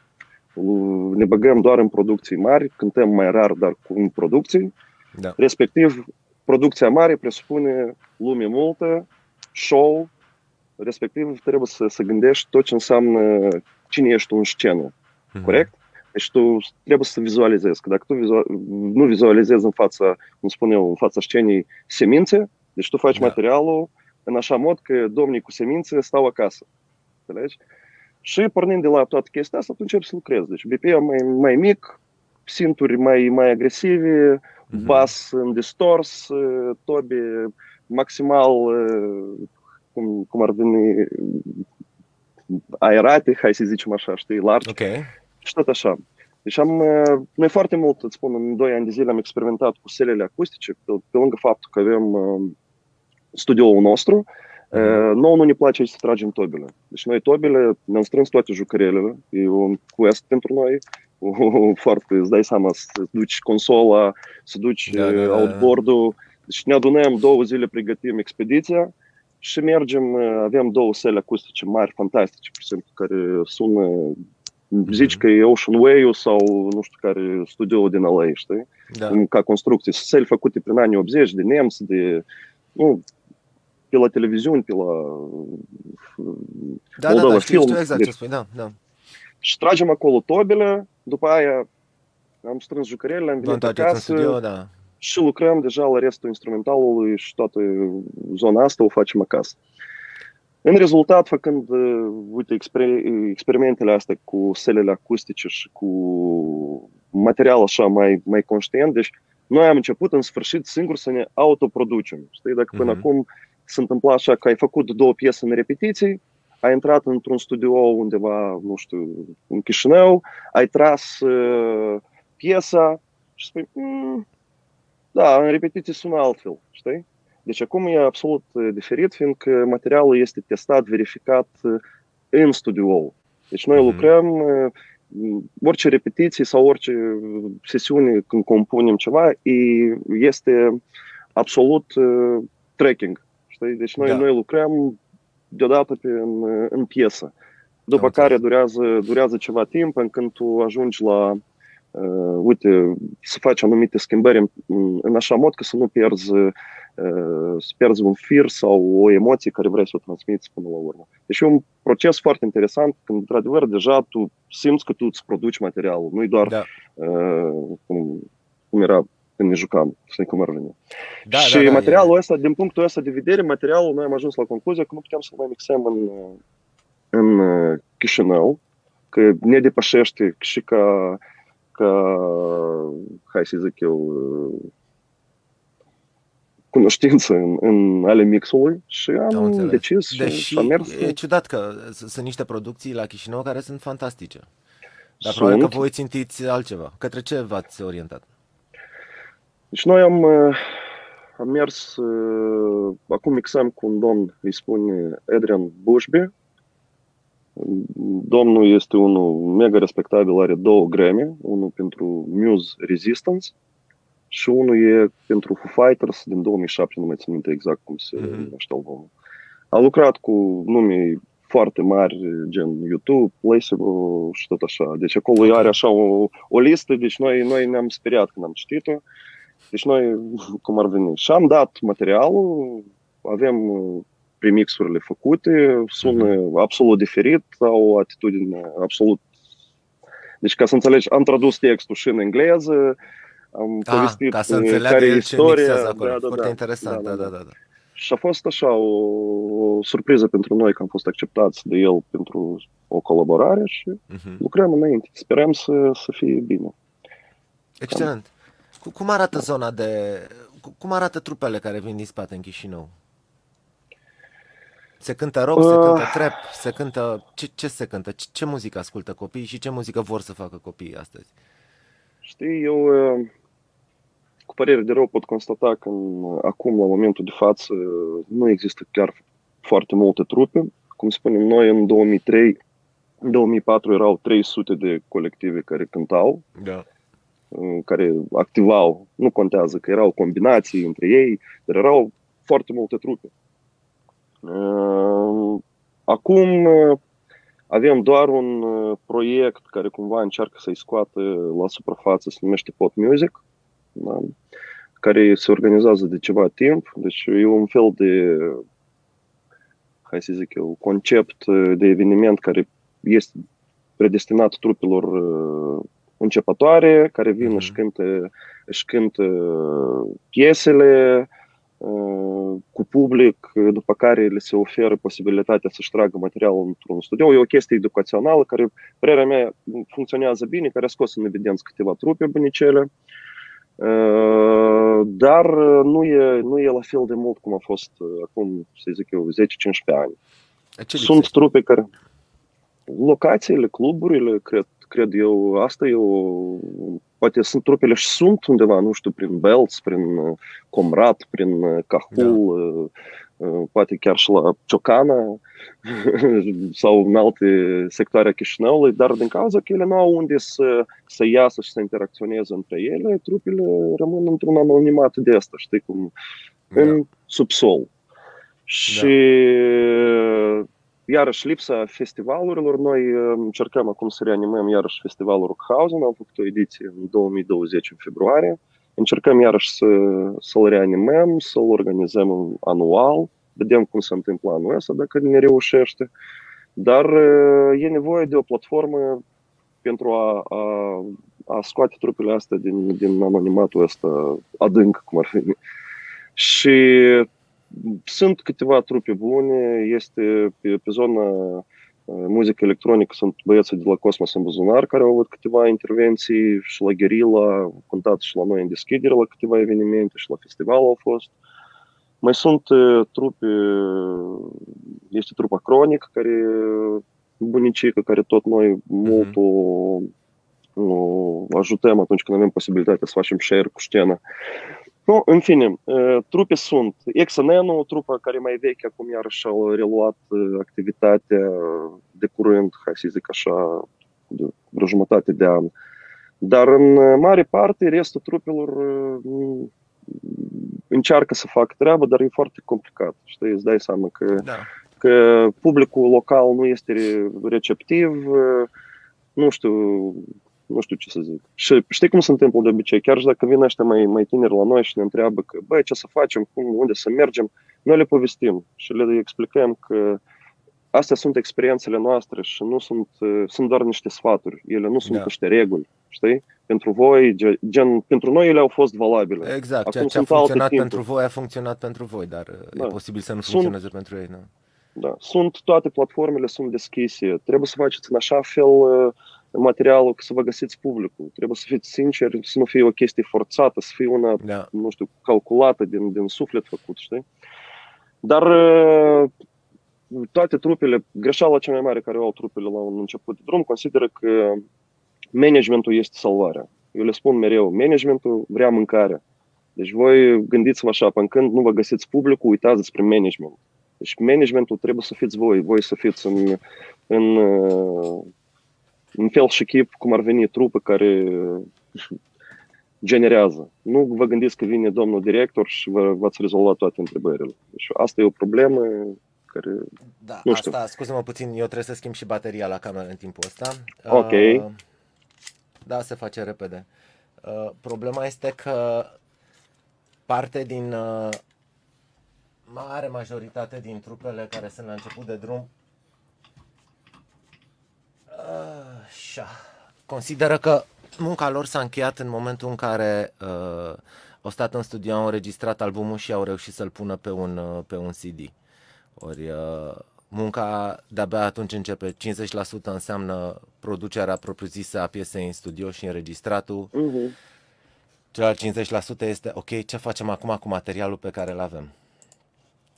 Speaker 2: ne băgăm doar în producții mari, cântăm mai rar, dar cu în producții. Da. Respectiv, producția mare presupune lume multă, show, respectiv trebuie să, să gândești tot ce înseamnă cine ești în scenă. Mm-hmm. Corect? Deci tu trebuie să vizualizezi. Că dacă tu vizual, nu vizualizezi în fața, cum spun eu, în fața scenii semințe, deci tu faci da. materialul în așa mod că domnii cu semințe stau acasă. Înțelegi? Și pornind de la toată chestia asta, tu începi să lucrezi. Deci BPM mai, mai mic, sinturi mai, mai agresive, mm-hmm. bas în distors, tobe maximal, cum, cum ar veni, aerate, hai să zicem așa, știi, largi.
Speaker 1: Okay
Speaker 2: și tot așa. Deci am, uh, noi foarte mult, îți spun, în 2 ani de zile am experimentat cu selele acustice, pe, pe lângă faptul că avem uh, studioul nostru, Uh, nouă nu ne place să tragem tobile. Deci noi tobile ne-am strâns toate jucărelele, e un quest pentru noi, foarte, îți dai seama, să duci consola, să duci da, da, da. outboard-ul, deci ne adunăm două zile, pregătim expediția, și mergem, avem două sele acustice mari, fantastice, pur și simplu, care sună, zici că e Ocean Way sau nu știu care studio din LA, știi? Da. Ca construcții. Sele făcute prin anii 80 de nemți, de nu, pe la televiziuni, pe la
Speaker 1: da, Moldova da, da, știu, Film. Știu exact deci, ce spui, da, da.
Speaker 2: Și tragem acolo tobele, după aia am strâns jucăriile, am venit acasă
Speaker 1: studio, da.
Speaker 2: și lucrăm deja la restul instrumentalului și toată zona asta o facem acasă. În rezultat, făcând, uite, exper- experimentele astea cu selele acustice și cu material așa mai, mai conștient, deci noi am început în sfârșit singur să ne autoproducem. Știi, dacă până uh-huh. acum se întâmpla așa că ai făcut două piese în repetiții, ai intrat într-un studio undeva, nu știu, în Chișinău, ai tras uh, piesa și spui, mm, da, în repetiții sună altfel, știi? Deci acum e absolut diferit, fiindcă materialul este testat, verificat în studio. Deci noi mm-hmm. lucrăm orice repetiție sau orice sesiune când compunem ceva, este absolut tracking. Știi? Deci noi, da. noi lucrăm deodată pe, în, în piesă. După Am care durează, durează ceva timp până când tu ajungi la uh, uite, să faci anumite schimbări în, în așa mod că să nu pierzi, uh, să pierzi un fir sau o emoție care vrei să o transmiți până la urmă. Deci e un proces foarte interesant când, într-adevăr, deja tu simți că tu îți produci materialul, nu-i doar da. uh, cum, cum era când ne jucam, știi cum ar veni. Da, și da, da, materialul e... ăsta, din punctul ăsta de vedere, materialul, noi am ajuns la concluzia că nu putem să mai mixăm în, în Chișinău, că ne depășește și ca, ca hai să zic eu, cunoștință în, în ale mixului și am, am decis
Speaker 1: Deși și am mers. e ciudat că sunt niște producții la Chișinău care sunt fantastice. Dar sunt. probabil că voi țintiți altceva. Către ce v-ați orientat?
Speaker 2: Deci noi am, uh, am mers, uh, acum mixăm cu un domn, îi spune Adrian Bushby. Domnul este unul mega respectabil, are două Grammy, unul pentru Muse Resistance și unul e pentru Foo Fighters din 2007, nu mai țin minte exact cum se mm-hmm. numește albumul. A lucrat cu nume foarte mari, gen YouTube, Placebo și tot așa. Deci acolo are așa o, o listă, deci noi, noi ne-am speriat când am citit-o. Deci noi, [LAUGHS] cum ar veni, și am dat materialul, avem uh, premixurile făcute, sună uh-huh. absolut diferit, au o atitudine absolut... Deci ca să înțelegi, am tradus textul și în engleză, am
Speaker 1: da, povestit ca să uh, care e istoria. Acolo. Da, da, Foarte da, interesant, da, da, da. da, da.
Speaker 2: Și a fost așa o, o surpriză pentru noi că am fost acceptați de el pentru o colaborare și uh-huh. lucrăm înainte. Sperăm să, să fie bine.
Speaker 1: Excelent. Cam. Cum arată zona de... Cum arată trupele care vin din spate în Chișinău? Se cântă rock, uh. se cântă trap, se cântă... Ce, ce se cântă? Ce, ce muzică ascultă copiii și ce muzică vor să facă copiii astăzi?
Speaker 2: Știi, eu uh, cu părere de rău pot constata că în, acum, la momentul de față, nu există chiar foarte multe trupe. Cum spunem noi, în 2003, în 2004 erau 300 de colective care cântau.
Speaker 1: Da
Speaker 2: care activau, nu contează că erau combinații între ei, dar erau foarte multe trupe. Uh, acum uh, avem doar un uh, proiect care cumva încearcă să-i scoată la suprafață, se numește Pot Music, da? care se organizează de ceva timp. Deci e un fel de, hai să zic eu, concept de eveniment care este predestinat trupelor începătoare care vin, uh-huh. își, cântă, își cântă piesele uh, cu public, după care le se oferă posibilitatea să-și tragă materialul într-un studio. E o chestie educațională care, părerea mea, funcționează bine, care a scos în evidență câteva trupe bunicele. Uh, dar nu e, nu e la fel de mult cum a fost acum, să zic eu, 10-15 ani. Ce Sunt trupe care... Locațiile, cluburile, cred, cred eu, asta e o... Poate sunt trupele și sunt undeva, nu știu, prin Belts, prin uh, Comrat, prin uh, Cahul, da. Uh, poate chiar și la Ciocana [LAUGHS] sau în alte sectoare a Chișinăului, dar din cauza că ele nu au unde să, să iasă și să interacționeze între ele, trupele rămân într-un anonimat de asta, știi, cum, da. în subsol. Și da. Iarăși lipsa festivalurilor, noi încercăm acum să reanimăm iarăși festivalul Rockhausen, am făcut o ediție în 2020 în februarie. Încercăm iarăși să, să-l reanimăm, să-l organizăm anual, vedem cum se întâmplă anul ăsta, dacă ne reușește. Dar e nevoie de o platformă pentru a, a, a scoate trupele astea din, din anonimatul ăsta adânc, cum ar fi. Și sunt câteva trupe bune, este pe, pe zona muzică electronică sunt băieții de la Cosmos în buzunar care au avut câteva intervenții și la Guerilla, contat și la noi în deschidere la câteva evenimente și la festival au fost. Mai sunt trupe, este trupa Cronic, care bunicică, care tot noi mult o nu, ajutăm atunci când avem posibilitatea să facem share cu scenă. Nu, în fine, trupe sunt. XNN, trupa care mai veche, acum iarăși au reluat activitatea de curând, hai să zic așa, de vreo jumătate de an. Dar în mare parte, restul trupelor încearcă să facă treabă, dar e foarte complicat. Știi, îți dai seama că, da. că publicul local nu este receptiv, nu știu, nu știu ce să zic. Și știi cum se întâmplă de obicei? Chiar și dacă vin ăștia mai, mai tineri la noi și ne întreabă că, băi, ce să facem, cum, unde să mergem, noi le povestim și le explicăm că astea sunt experiențele noastre și nu sunt, sunt doar niște sfaturi. Ele nu sunt da. niște reguli, știi? Pentru voi, gen, pentru noi ele au fost valabile.
Speaker 1: Exact, Acum ceea ce a funcționat pentru voi a funcționat pentru voi, dar da. e posibil să nu funcționeze sunt, pentru ei. Nu?
Speaker 2: Da. Sunt, toate platformele sunt deschise. Trebuie să faceți în așa fel uh, materialul să vă găsiți publicul. Trebuie să fiți sinceri, să nu fie o chestie forțată, să fie una, da. nu știu, calculată din, din suflet făcut, știi? Dar toate trupele, greșeala cea mai mare care au trupele la un început de drum, consideră că managementul este salvarea. Eu le spun mereu, managementul vrea mâncare. Deci voi gândiți-vă așa, până când nu vă găsiți publicul, uitați despre management. Deci managementul trebuie să fiți voi, voi să fiți în, în în fel și chip cum ar veni trupă care generează. Nu vă gândiți că vine domnul director și vă, v-ați rezolvat toate întrebările. Deci asta e o problemă care...
Speaker 1: Da, nu știu. asta, scuze-mă puțin, eu trebuie să schimb și bateria la cameră în timpul ăsta.
Speaker 2: Ok. Uh,
Speaker 1: da, se face repede. Uh, problema este că parte din uh, mare majoritate din trupele care sunt la început de drum Așa. Consideră că munca lor s-a încheiat în momentul în care uh, au stat în studio, au înregistrat albumul și au reușit să-l pună pe un, uh, pe un CD. Ori uh, munca de-abia atunci începe. 50% înseamnă producerea propriu-zisă a piesei în studio și înregistratul. Uh-huh. Celălalt 50% este, ok, ce facem acum cu materialul pe care îl avem?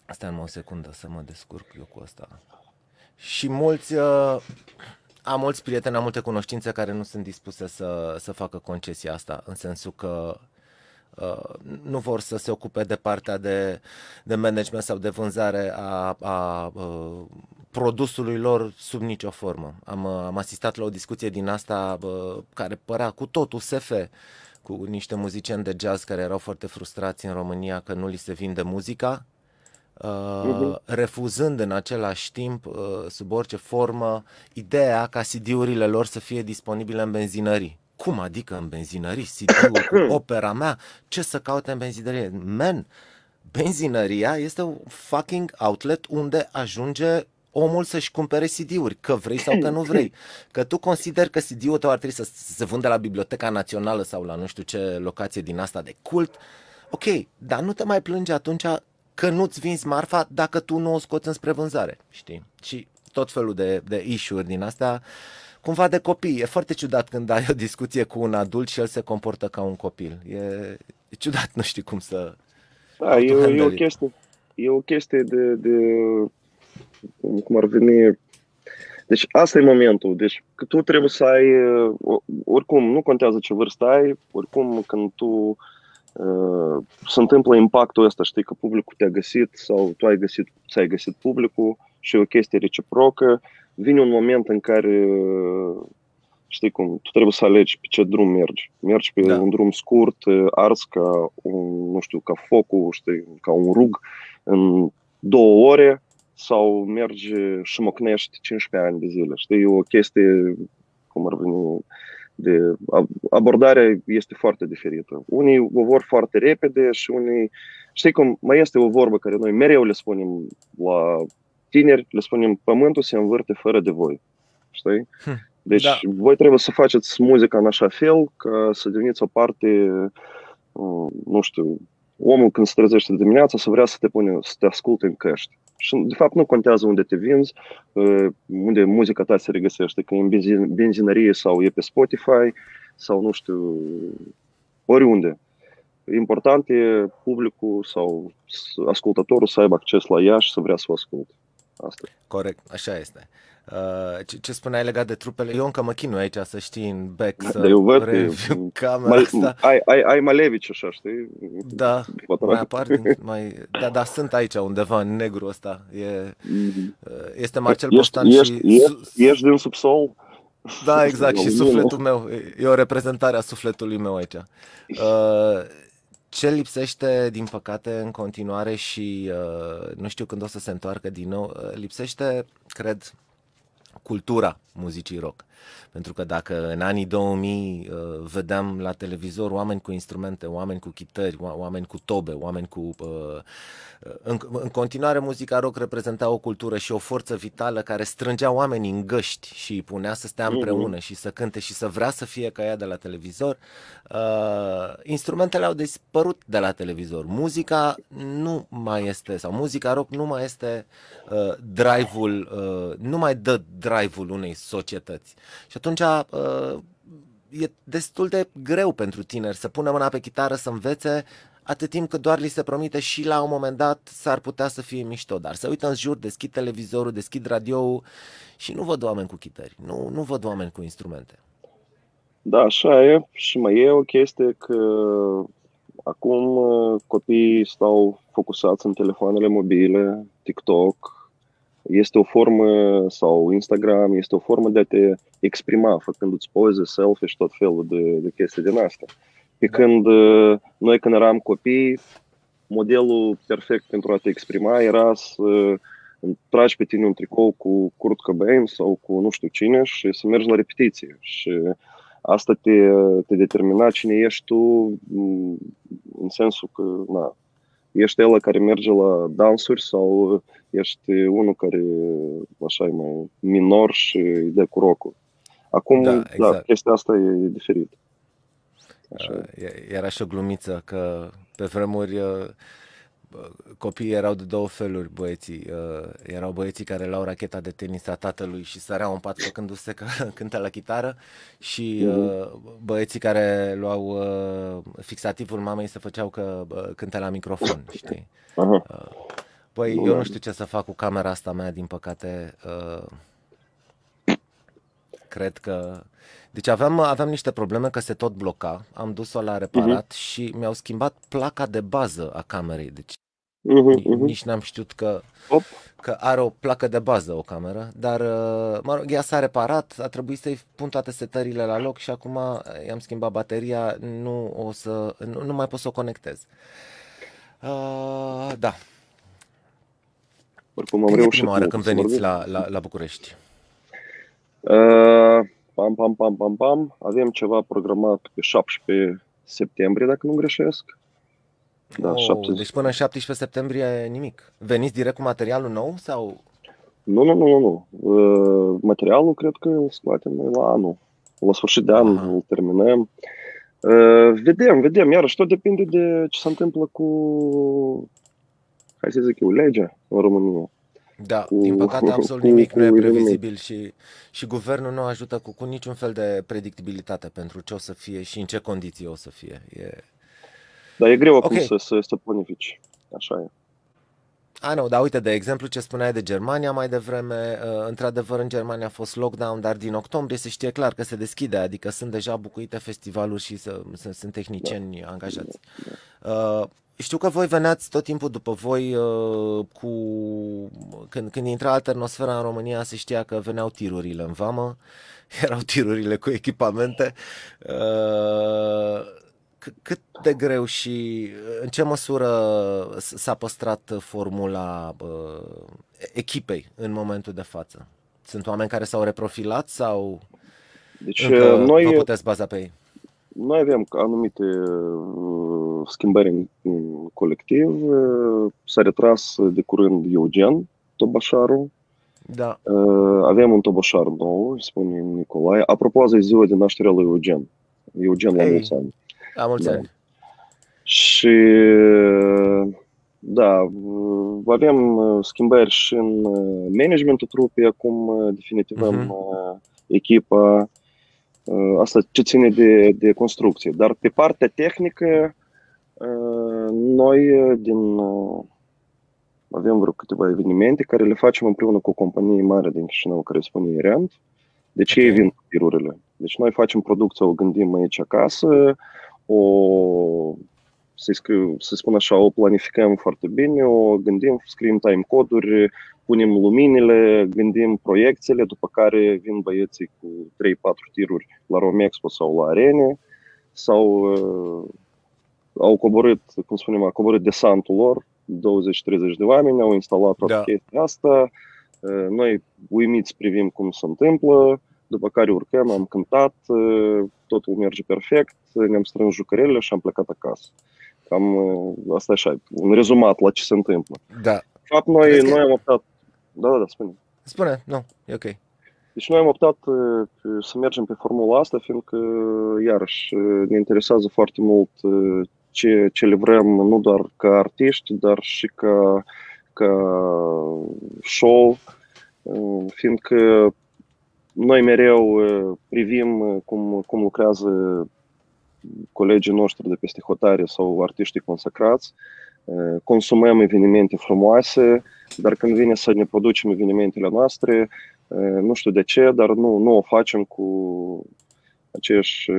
Speaker 1: Asta în o secundă să mă descurc eu cu asta. Și mulți uh, am mulți prieteni, am multe cunoștințe care nu sunt dispuse să, să facă concesia asta, în sensul că uh, nu vor să se ocupe de partea de, de management sau de vânzare a, a uh, produsului lor sub nicio formă. Am, uh, am asistat la o discuție din asta uh, care părea cu totul SF cu niște muzicieni de jazz care erau foarte frustrați în România că nu li se vinde muzica uh, refuzând în același timp, uh, sub orice formă, ideea ca CD-urile lor să fie disponibile în benzinării. Cum adică în benzinării? CD-ul cu [COUGHS] opera mea? Ce să caute în benzinărie? Man, benzinăria este un fucking outlet unde ajunge omul să-și cumpere CD-uri, că vrei sau că nu vrei. Că tu consideri că CD-ul tău ar trebui să se vândă la Biblioteca Națională sau la nu știu ce locație din asta de cult. Ok, dar nu te mai plânge atunci că nu-ți vinzi marfa dacă tu nu o scoți înspre vânzare, știi? Și tot felul de, de issue din astea, cumva de copii. E foarte ciudat când ai o discuție cu un adult și el se comportă ca un copil. E, e ciudat, nu știi cum să...
Speaker 2: Da, e, e, o chestie, e o chestie de, de cum ar veni deci asta e momentul. Deci că tu trebuie să ai, oricum, nu contează ce vârstă ai, oricum când tu Uh, se întâmplă impactul ăsta, știi, că publicul te-a găsit sau tu ai găsit, ți-ai găsit publicul și e o chestie reciprocă, vine un moment în care, știi cum, tu trebuie să alegi pe ce drum mergi. Mergi pe da. un drum scurt, ars ca un, nu știu, ca focul, știi, ca un rug în două ore sau mergi și mocnești 15 ani de zile. Știi, e o chestie, cum ar veni, de abordarea este foarte diferită. Unii o vor foarte repede și unii, știi cum, mai este o vorbă care noi mereu le spunem la tineri, le spunem, pământul se învârte fără de voi. Știi? Hm. Deci da. voi trebuie să faceți muzica în așa fel ca să deveniți o parte, uh, nu știu, omul când se trezește dimineața să vrea să te pune, să te asculte în căști. Și de fapt nu contează unde te vinzi, uh, unde muzica ta se regăsește, că e în benzin, benzinărie sau e pe Spotify sau nu știu, oriunde. Important e publicul sau ascultătorul să aibă acces la ea și să vrea să o asculte. Asta.
Speaker 1: Corect, așa este. Uh, ce, ce spuneai legat de trupele, eu încă mă chinui aici să știi în back să eu văd review camera mal, asta.
Speaker 2: Ai, ai, ai Malevici așa, știi?
Speaker 1: Da, mai apar din, mai, da, da, sunt aici undeva în negru ăsta. E, mm-hmm. Este Marcel ești, Bostan
Speaker 2: ești, și... Ești, ești din subsol?
Speaker 1: Da, exact, și sufletul meu. E o reprezentare a sufletului meu aici. Uh, ce lipsește, din păcate, în continuare și uh, nu știu când o să se întoarcă din nou, uh, lipsește, cred, cultura muzicii rock. Pentru că dacă în anii 2000 uh, vedeam la televizor oameni cu instrumente, oameni cu chitări, oameni cu tobe, oameni cu... Uh, în, în continuare, muzica rock reprezenta o cultură și o forță vitală care strângea oamenii în găști și îi punea să stea împreună și să cânte și să vrea să fie ca ea de la televizor. Uh, instrumentele au dispărut de la televizor. Muzica nu mai este, sau muzica rock nu mai este uh, drive-ul, uh, nu mai dă drive-ul unei societăți. Și atunci uh, e destul de greu pentru tineri să pună mâna pe chitară, să învețe, atât timp cât doar li se promite și la un moment dat s-ar putea să fie mișto, dar să uită în jur, deschid televizorul, deschid radio și nu văd oameni cu chitări, nu, nu văd oameni cu instrumente.
Speaker 2: Da, așa e și mai e o chestie că acum uh, copiii stau focusați în telefoanele mobile, TikTok, este o formă, sau Instagram, este o formă de a te exprima, făcându-ți poze, selfie și tot felul de, de chestii din asta. Pe da. când uh, noi când eram copii, modelul perfect pentru a te exprima era să tragi pe tine un tricou cu Kurt Cobain sau cu nu știu cine și să mergi la repetiție. Și asta te, te determina cine ești tu mm, în sensul că na, ești el care merge la dansuri sau ești unul care așa e mai minor și îi dă cu rocul. Acum, da, da exact. da, chestia asta e diferită.
Speaker 1: Așa. Era și o glumiță că pe vremuri copiii erau de două feluri băieții. Erau băieții care luau racheta de tenis a tatălui și săreau în pat făcându-se că [LAUGHS] cântă la chitară și uh-huh. băieții care luau fixativul mamei se făceau că cântă la microfon, știi? Uh-huh. Păi eu nu știu ce să fac cu camera asta mea, din păcate. Cred că deci aveam, aveam niște probleme că se tot bloca, am dus-o la reparat uh-huh. și mi-au schimbat placa de bază a camerei. Deci uh-huh, uh-huh. nici n-am știut că, Op. că are o placă de bază o cameră, dar uh, mă rog, ea s-a reparat, a trebuit să-i pun toate setările la loc și acum i-am schimbat bateria, nu, o să, nu, nu mai pot să o conectez. Uh, da. Oricum am reușit. prima oară când veniți la, la, la București?
Speaker 2: Uh, Pam, pam, pam, pam, pam. Avem ceva programat pe 17 septembrie, dacă nu greșesc.
Speaker 1: Da, oh, 17. Deci până 17 septembrie nimic. Veniți direct cu materialul nou sau?
Speaker 2: Nu, nu, nu, nu. nu. Uh, materialul cred că îl scoatem noi la anul. La sfârșit de an Aha. îl terminăm. Uh, vedem, vedem. Iarăși tot depinde de ce se întâmplă cu, hai să zic eu, legea în România.
Speaker 1: Da, cu, din păcate absolut nimic cu, nu e previzibil și, și guvernul nu ajută cu, cu niciun fel de predictibilitate pentru ce o să fie și în ce condiții o să fie. E...
Speaker 2: Da, e greu acum okay. să, să, să planifici. Așa e.
Speaker 1: A, nu, dar uite, de exemplu, ce spuneai de Germania mai devreme, uh, într-adevăr în Germania a fost lockdown, dar din octombrie se știe clar că se deschide, adică sunt deja bucuite festivaluri și să, sunt, sunt tehnicieni da. angajați. Da. da. Uh, știu că voi veneați tot timpul după voi uh, cu... Când, când intra alternosfera în România se știa că veneau tirurile în vamă, [LAUGHS] erau tirurile cu echipamente. Uh, cât de greu și în ce măsură s-a păstrat formula echipei în momentul de față? Sunt oameni care s-au reprofilat sau deci, încă noi, vă puteți baza pe ei?
Speaker 2: Noi avem anumite uh, schimbări în, în colectiv. Uh, s-a retras de curând Eugen Tobașaru.
Speaker 1: Da.
Speaker 2: Uh, avem un toboșar nou, spune Nicolae. Apropo, azi e ziua de naștere lui Eugen. Eugen la mulți ani.
Speaker 1: La mulți da. ani.
Speaker 2: Și da, avem schimbări și în managementul trupei, acum definitivăm uh-huh. echipa. Asta ce ține de, de construcție. Dar pe partea tehnică, noi din avem vreo câteva evenimente care le facem împreună cu o companie mare din Chișinău care spune Rent. Deci okay. ei vin cu tirurile. Deci noi facem producția, o gândim aici acasă, o să scriu, să spun așa, o planificăm foarte bine, o gândim, scriem time coduri, punem luminile, gândim proiecțiile, după care vin băieții cu 3-4 tiruri la Romexpo sau la Arene sau uh, au coborât, cum spunem, a coborât desantul lor, 20-30 de oameni, au instalat toată da. chestia asta, uh, noi uimiți privim cum se întâmplă, după care urcăm, am cântat, uh, totul merge perfect, ne-am strâns jucările și am plecat acasă. Cam uh, asta e așa, un rezumat la ce se întâmplă.
Speaker 1: Da.
Speaker 2: fapt, noi, noi am optat... Da, da, da, spune.
Speaker 1: Spune, nu, e ok.
Speaker 2: Deci noi am optat uh, să mergem pe formula asta, fiindcă, iarăși, ne interesează foarte mult ce, ce le vrem, nu doar ca artiști, dar și ca, ca show, fiindcă noi mereu privim cum, cum lucrează colegii noștri de peste hotare sau artiștii consacrați, consumăm evenimente frumoase, dar când vine să ne producem evenimentele noastre, nu știu de ce, dar nu, nu o facem cu aceeași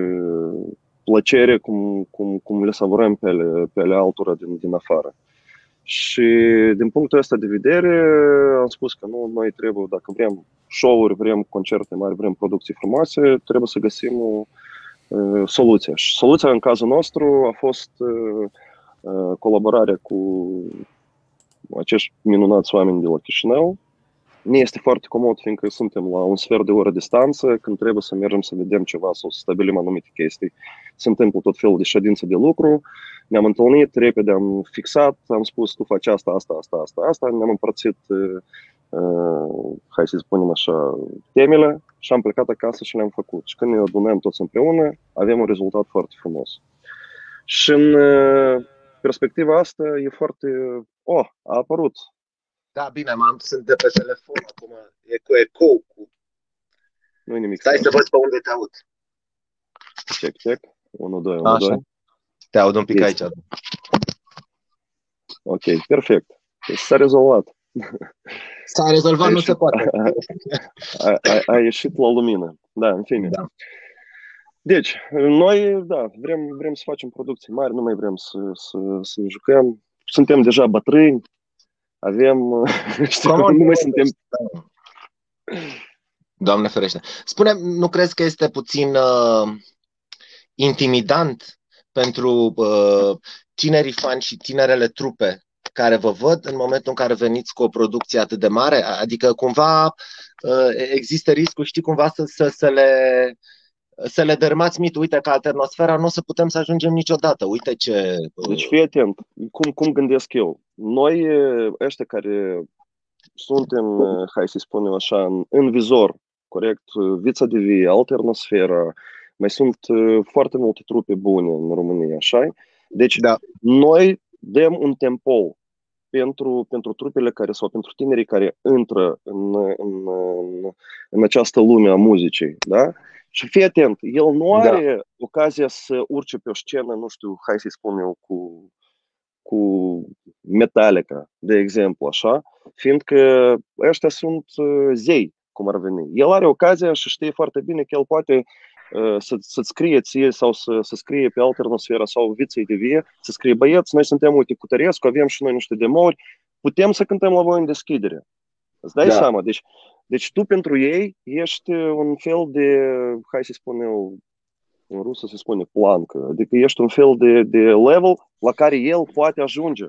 Speaker 2: plăcere cum, cum, cum le savurăm pe ale, pe ale altora din, din afară. Și din punctul ăsta de vedere am spus că nu, noi trebuie, dacă vrem show-uri, vrem concerte mari, vrem producții frumoase, trebuie să găsim o uh, soluție. Și soluția în cazul nostru a fost uh, uh, colaborarea cu acești minunați oameni de la Chișinău, ne este foarte comod, fiindcă suntem la un sfert de oră distanță, când trebuie să mergem să vedem ceva sau să stabilim anumite chestii. Se întâmplă tot felul de ședințe de lucru, ne-am întâlnit, repede am fixat, am spus tu faci asta, asta, asta, asta, asta, ne-am împărțit, uh, hai să spunem așa, temele și am plecat acasă și le-am făcut. Și când ne adunăm toți împreună, avem un rezultat foarte frumos. Și în uh, perspectiva asta e foarte... Oh, a apărut
Speaker 1: da, bine, m-am, sunt de pe telefon acum. E cu eco. Cu...
Speaker 2: Nu nimic.
Speaker 1: Stai să văd pe unde te aud.
Speaker 2: Check, check. 1, 2, 1, Așa. 2.
Speaker 1: Te aud un pic este. aici.
Speaker 2: Ok, perfect. Deci s-a rezolvat.
Speaker 1: S-a rezolvat, nu se poate. [LAUGHS]
Speaker 2: A, a, a ieșit la lumină. Da, în fine. Da. Deci, noi, da, vrem, vrem să facem producții mari, nu mai vrem să, să, să jucăm. Suntem deja bătrâni, avem, [LAUGHS] știu, nu mai suntem...
Speaker 1: Doamne ferește. Spune, nu crezi că este puțin uh, intimidant pentru uh, tinerii fani și tinerele trupe care vă văd în momentul în care veniți cu o producție atât de mare? Adică cumva uh, există riscul, știi, cumva să, să, să le să le dărmați mit, uite că alternosfera nu o să putem să ajungem niciodată, uite ce...
Speaker 2: Deci fii atent, cum, cum gândesc eu. Noi, ăștia care suntem, hai să spunem așa, în, în vizor, corect, Vița de Vie, Alternosfera, mai sunt foarte multe trupe bune în România, așa Deci da. noi dăm un tempo pentru, pentru trupele care sau pentru tinerii care intră în, în, în, în această lume a muzicii, da? Și fii atent, el nu are da. ocazia să urce pe o scenă, nu știu, hai să-i spun eu, cu, cu Metallica, de exemplu, așa, fiindcă ăștia sunt uh, zei, cum ar veni. El are ocazia și știe foarte bine că el poate uh, să, să-ți scrie ție sau să, să scrie pe alternosfera sau viței de vie, să scrie băieți, noi suntem, uite, cu Tărescu, avem și noi niște demouri, putem să cântăm la voi în deschidere. Îți dai da. seama? Deci deci tu pentru ei ești un fel de, hai să spun eu, în rusă se spune plancă, adică ești un fel de, de level la care el poate ajunge.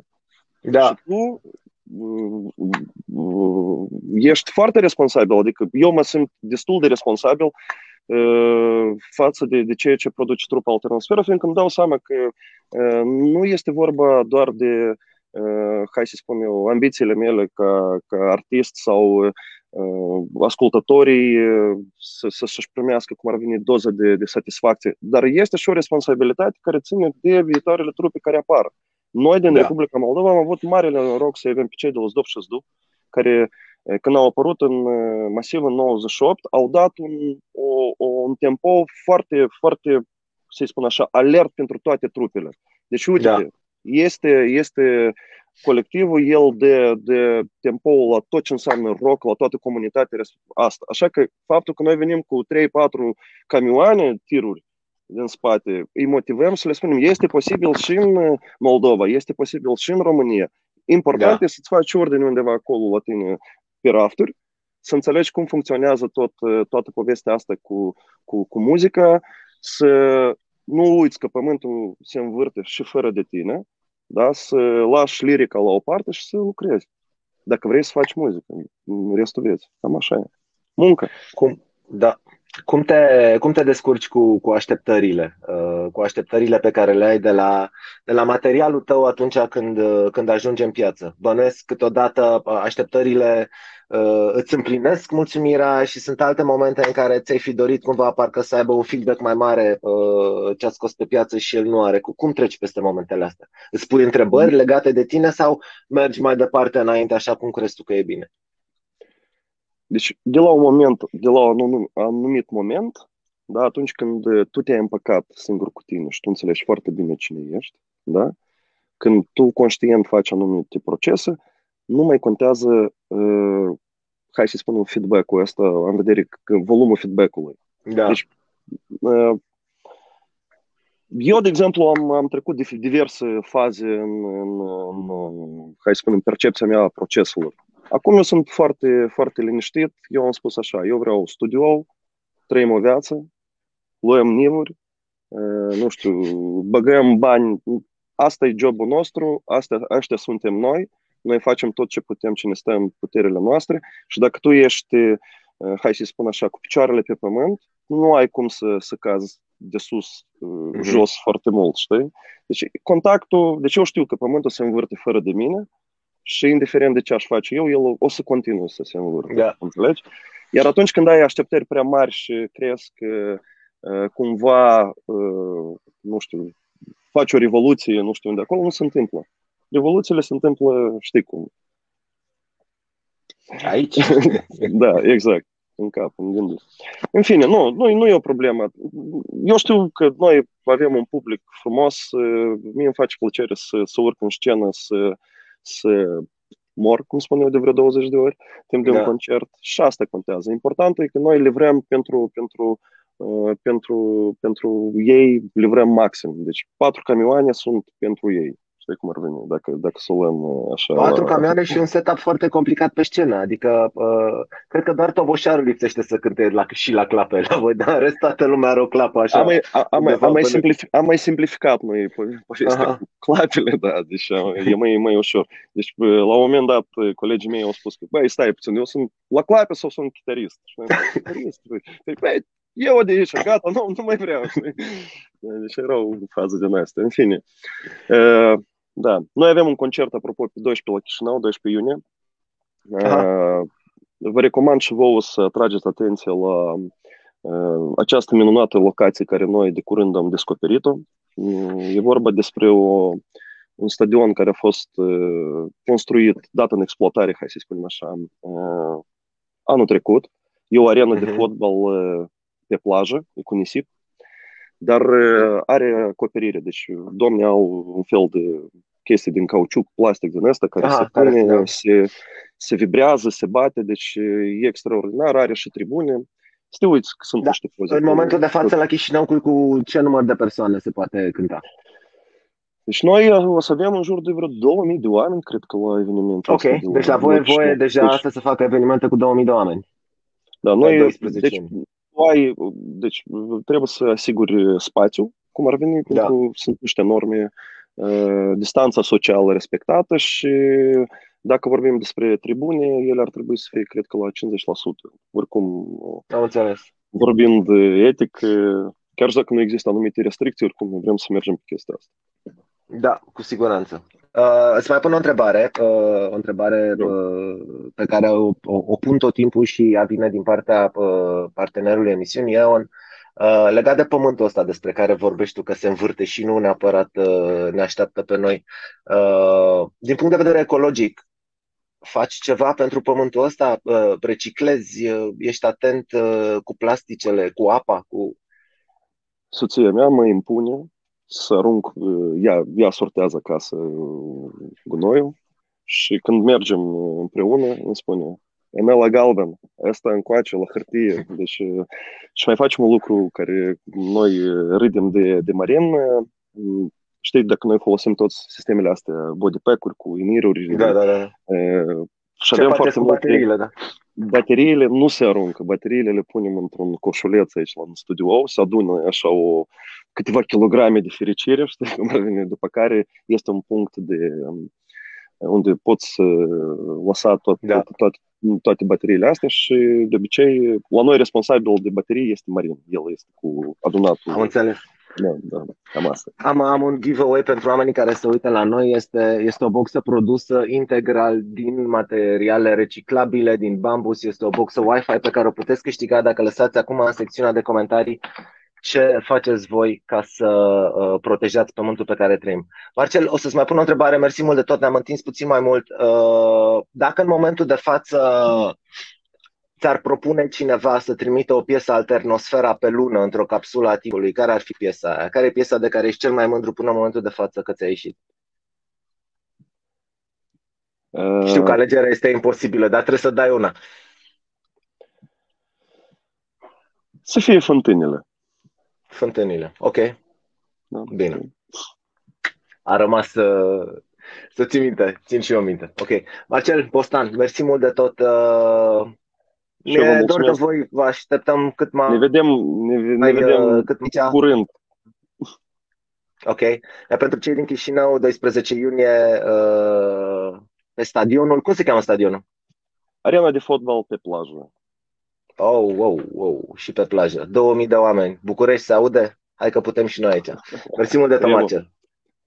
Speaker 3: Da.
Speaker 2: Și tu ești foarte responsabil, adică eu mă simt destul de responsabil uh, față de, de ceea ce produce trupa Alternosferă, fiindcă îmi dau seama că uh, nu este vorba doar de, uh, hai să spun eu, ambițiile mele ca, ca artist sau ascultătorii să, să, să-și primească cum ar veni doză de, de satisfacție, dar este și o responsabilitate care ține de viitoarele trupe care apar. Noi din da. Republica Moldova am avut marele noroc să avem pe cei de la Zdop și Zdu, care când au apărut în masiv în 98, au dat un, o, o, un tempo foarte, foarte, să spun așa, alert pentru toate trupele. Deci, uite, da. este, este colectivul, el de, de tempo la tot ce înseamnă rock, la toată comunitatea asta. Așa că faptul că noi venim cu 3-4 camioane, tiruri, din spate, îi motivăm să le spunem, este posibil și în Moldova, este posibil și în România. Important da. e să-ți faci ordine undeva acolo la tine pe rafturi, să înțelegi cum funcționează tot, toată povestea asta cu, cu, cu muzica, să nu uiți că pământul se învârte și fără de tine, da? să lași lirica la o parte și să lucrezi. Dacă vrei să faci muzică în restul vieții. Cam așa e. Muncă.
Speaker 3: Cum? Da. Cum te, cum te descurci cu, cu așteptările? Uh, cu așteptările pe care le ai de la, de la materialul tău atunci când, când ajungi în piață? Bănuiesc câteodată uh, așteptările uh, îți împlinesc mulțumirea și sunt alte momente în care ți-ai fi dorit cumva parcă să aibă un feedback mai mare ce a scos pe piață și el nu are. Cum treci peste momentele astea? Îți pui întrebări legate de tine sau mergi mai departe înainte așa cum crezi tu că e bine?
Speaker 2: Deci, de la un moment, de la un anumit moment, da, atunci când tu te-ai împăcat singur cu tine și tu înțelegi foarte bine cine ești, da, când tu conștient faci anumite procese, nu mai contează, uh, hai să spunem, feedback-ul ăsta, în vedere că volumul feedback-ului.
Speaker 3: Da. Deci,
Speaker 2: uh, eu, de exemplu, am, am trecut diverse faze în, în, în, hai să spunem, percepția mea a proceselor. Acum eu sunt foarte, foarte liniștit. Eu am spus așa, eu vreau studio, trăim o viață, luăm nivuri, nu știu, băgăm bani. Asta e jobul nostru, asta, ăștia suntem noi, noi facem tot ce putem, ce ne stă în puterile noastre și dacă tu ești, hai să spun așa, cu picioarele pe pământ, nu ai cum să, să cazi de sus, mm-hmm. jos foarte mult, știi? Deci contactul, deci eu știu că pământul se învârte fără de mine, și indiferent de ce aș face eu, el o să continue să se învârte.
Speaker 3: Da.
Speaker 2: Înțelegi? Iar atunci când ai așteptări prea mari și crezi că uh, cumva, uh, nu știu, faci o revoluție, nu știu unde acolo, nu se întâmplă. Revoluțiile se întâmplă, știi cum.
Speaker 3: Aici? [LAUGHS]
Speaker 2: da, exact. În cap, în gândul. În fine, nu, nu, nu e o problemă. Eu știu că noi avem un public frumos, uh, mie îmi face plăcere să, să urc în scenă, să, să mor, cum spun eu, de vreo 20 de ori, timp de da. un concert și asta contează. Important e că noi livrăm pentru, pentru, uh, pentru, pentru ei, livrăm maxim. Deci patru camioane sunt pentru ei. Știi cum ar veni, dacă, dacă să o luăm uh, așa.
Speaker 3: Patru camioane și un setup foarte complicat pe scenă. Adică, uh, cred că doar Toboșarul lipsește să cânte la, și la clape [LAUGHS] la voi, dar rest toată lumea are o clapă așa.
Speaker 2: Am mai, am, mai, am, mai, simplific, am mai simplificat noi povestea cu clapele, da, deci uh, e mai, mai ușor. Deci, uh, la un moment dat, colegii mei au spus că, băi, stai puțin, eu sunt la clape sau sunt chitarist? Și chitarist, păi, băi, eu de aici, gata, nu, nu mai vreau. Deci era o fază din asta. În fine. Uh, da. Noi avem un concert, apropo, pe 12 la Chișinău, 12 iunie. Aha. Vă recomand și vouă să atrageți atenție la această minunată locație care noi de curând am descoperit-o. E vorba despre o, un stadion care a fost construit, dat în exploatare, hai să spunem așa, anul trecut. E o arenă uh-huh. de mhm. fotbal pe plajă, e cu nisip dar are acoperire. Deci domnii au un fel de chestie din cauciuc, plastic din asta, care Aha, se pune, care, se, se vibrează, se bate, deci e extraordinar, are și tribune. Să te uiți că sunt da. niște
Speaker 3: poze. În momentul de față la Chișinău, cu, cu ce număr de persoane se poate cânta?
Speaker 2: Deci noi o să avem în jur de vreo 2000 de oameni, cred că la evenimentul
Speaker 3: Ok, de deci la voi voie deja deci, să se facă evenimente cu 2000 de oameni.
Speaker 2: Da, noi, deci, ai, deci trebuie să asiguri spațiu, cum ar veni, da. pentru sunt niște norme, uh, distanța socială respectată și dacă vorbim despre tribune, ele ar trebui să fie, cred că, la 50%. Oricum,
Speaker 1: Am înțeles.
Speaker 2: vorbind etic, chiar dacă nu există anumite restricții, oricum noi vrem să mergem pe chestia asta.
Speaker 1: Da, cu siguranță. Uh, îți mai pun o întrebare, uh, o întrebare uh, pe care o, o, o pun tot timpul și ea vine din partea uh, partenerului emisiunii EON, uh, legat de pământul ăsta despre care vorbești tu, că se învârte și nu neapărat uh, ne așteaptă pe noi. Uh, din punct de vedere ecologic, faci ceva pentru pământul ăsta? Uh, reciclezi? Uh, ești atent uh, cu plasticele, cu apa? Cu...
Speaker 2: Soția mea mă impune să arunc, ea, ea sortează acasă gunoiul și când mergem împreună îmi spune Emel la galben, asta încoace la hârtie. [LAUGHS] Deci, și mai facem un lucru care noi râdem de, de marin. Știi, dacă noi folosim toți sistemele astea, body pack-uri cu iniruri.
Speaker 1: Da, da, da.
Speaker 2: Și avem foarte
Speaker 1: multe, bateriile, da.
Speaker 2: Bateriile nu se aruncă, bateriile le punem într-un coșuleț aici la studio, se adună așa o, câteva kilograme de fericire, [LAUGHS] știi, cum ar veni, după care este un punct de unde poți lăsa tot, da. tot, tot, toate bateriile astea și de obicei la noi responsabil de baterii este Marin, el este cu adunatul.
Speaker 1: Am înțeles.
Speaker 2: Da, da, cam asta.
Speaker 1: Am, am un giveaway pentru oamenii care se uită la noi. Este, este o boxă produsă integral din materiale reciclabile, din bambus. Este o boxă Wi-Fi pe care o puteți câștiga dacă lăsați acum în secțiunea de comentarii ce faceți voi ca să uh, protejați pământul pe care trăim. Marcel, o să-ți mai pun o întrebare, mersi mult de tot, ne-am întins puțin mai mult. Uh, dacă în momentul de față ți-ar propune cineva să trimită o piesă alternosfera pe lună într-o capsulă a timpului, care ar fi piesa aia? Care e piesa de care ești cel mai mândru până în momentul de față că ți-a ieșit? Uh... Știu că alegerea este imposibilă, dar trebuie să dai una.
Speaker 2: Să fie fântânile.
Speaker 1: Fântânile, ok. Da. Bine. A rămas să, să ții minte, țin și eu minte. Ok. Marcel, Bostan, mersi mult de tot. Uh, ne dor de voi, vă așteptăm cât mai...
Speaker 2: Ne vedem, ne, ne vedem uh, cât mai curând. [LAUGHS]
Speaker 1: Ok. Iar pentru cei din Chișinău, 12 iunie, uh, pe stadionul, cum se cheamă stadionul?
Speaker 2: Arena de fotbal pe plajă.
Speaker 1: Oh, wow, wow, și pe plajă. 2000 de oameni. București se aude? Hai că putem și noi aici. Mersi mult de tot, Marcel.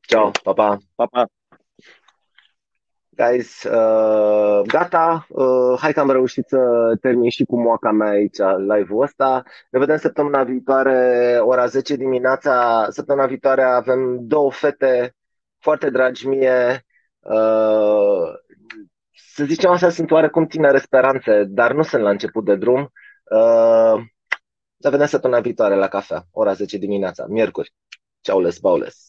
Speaker 1: Ciao, pa, pa.
Speaker 2: Pa, pa.
Speaker 1: Guys, uh, gata, uh, hai că am reușit să termin și cu moaca mea aici live-ul ăsta. Ne vedem săptămâna viitoare, ora 10 dimineața. Săptămâna viitoare avem două fete foarte dragi mie. Uh, să zicem așa, sunt oarecum tinere speranțe, dar nu sunt la început de drum. Uh, ne vedem săptămâna viitoare la cafea, ora 10 dimineața, miercuri. Ceau, les, baules.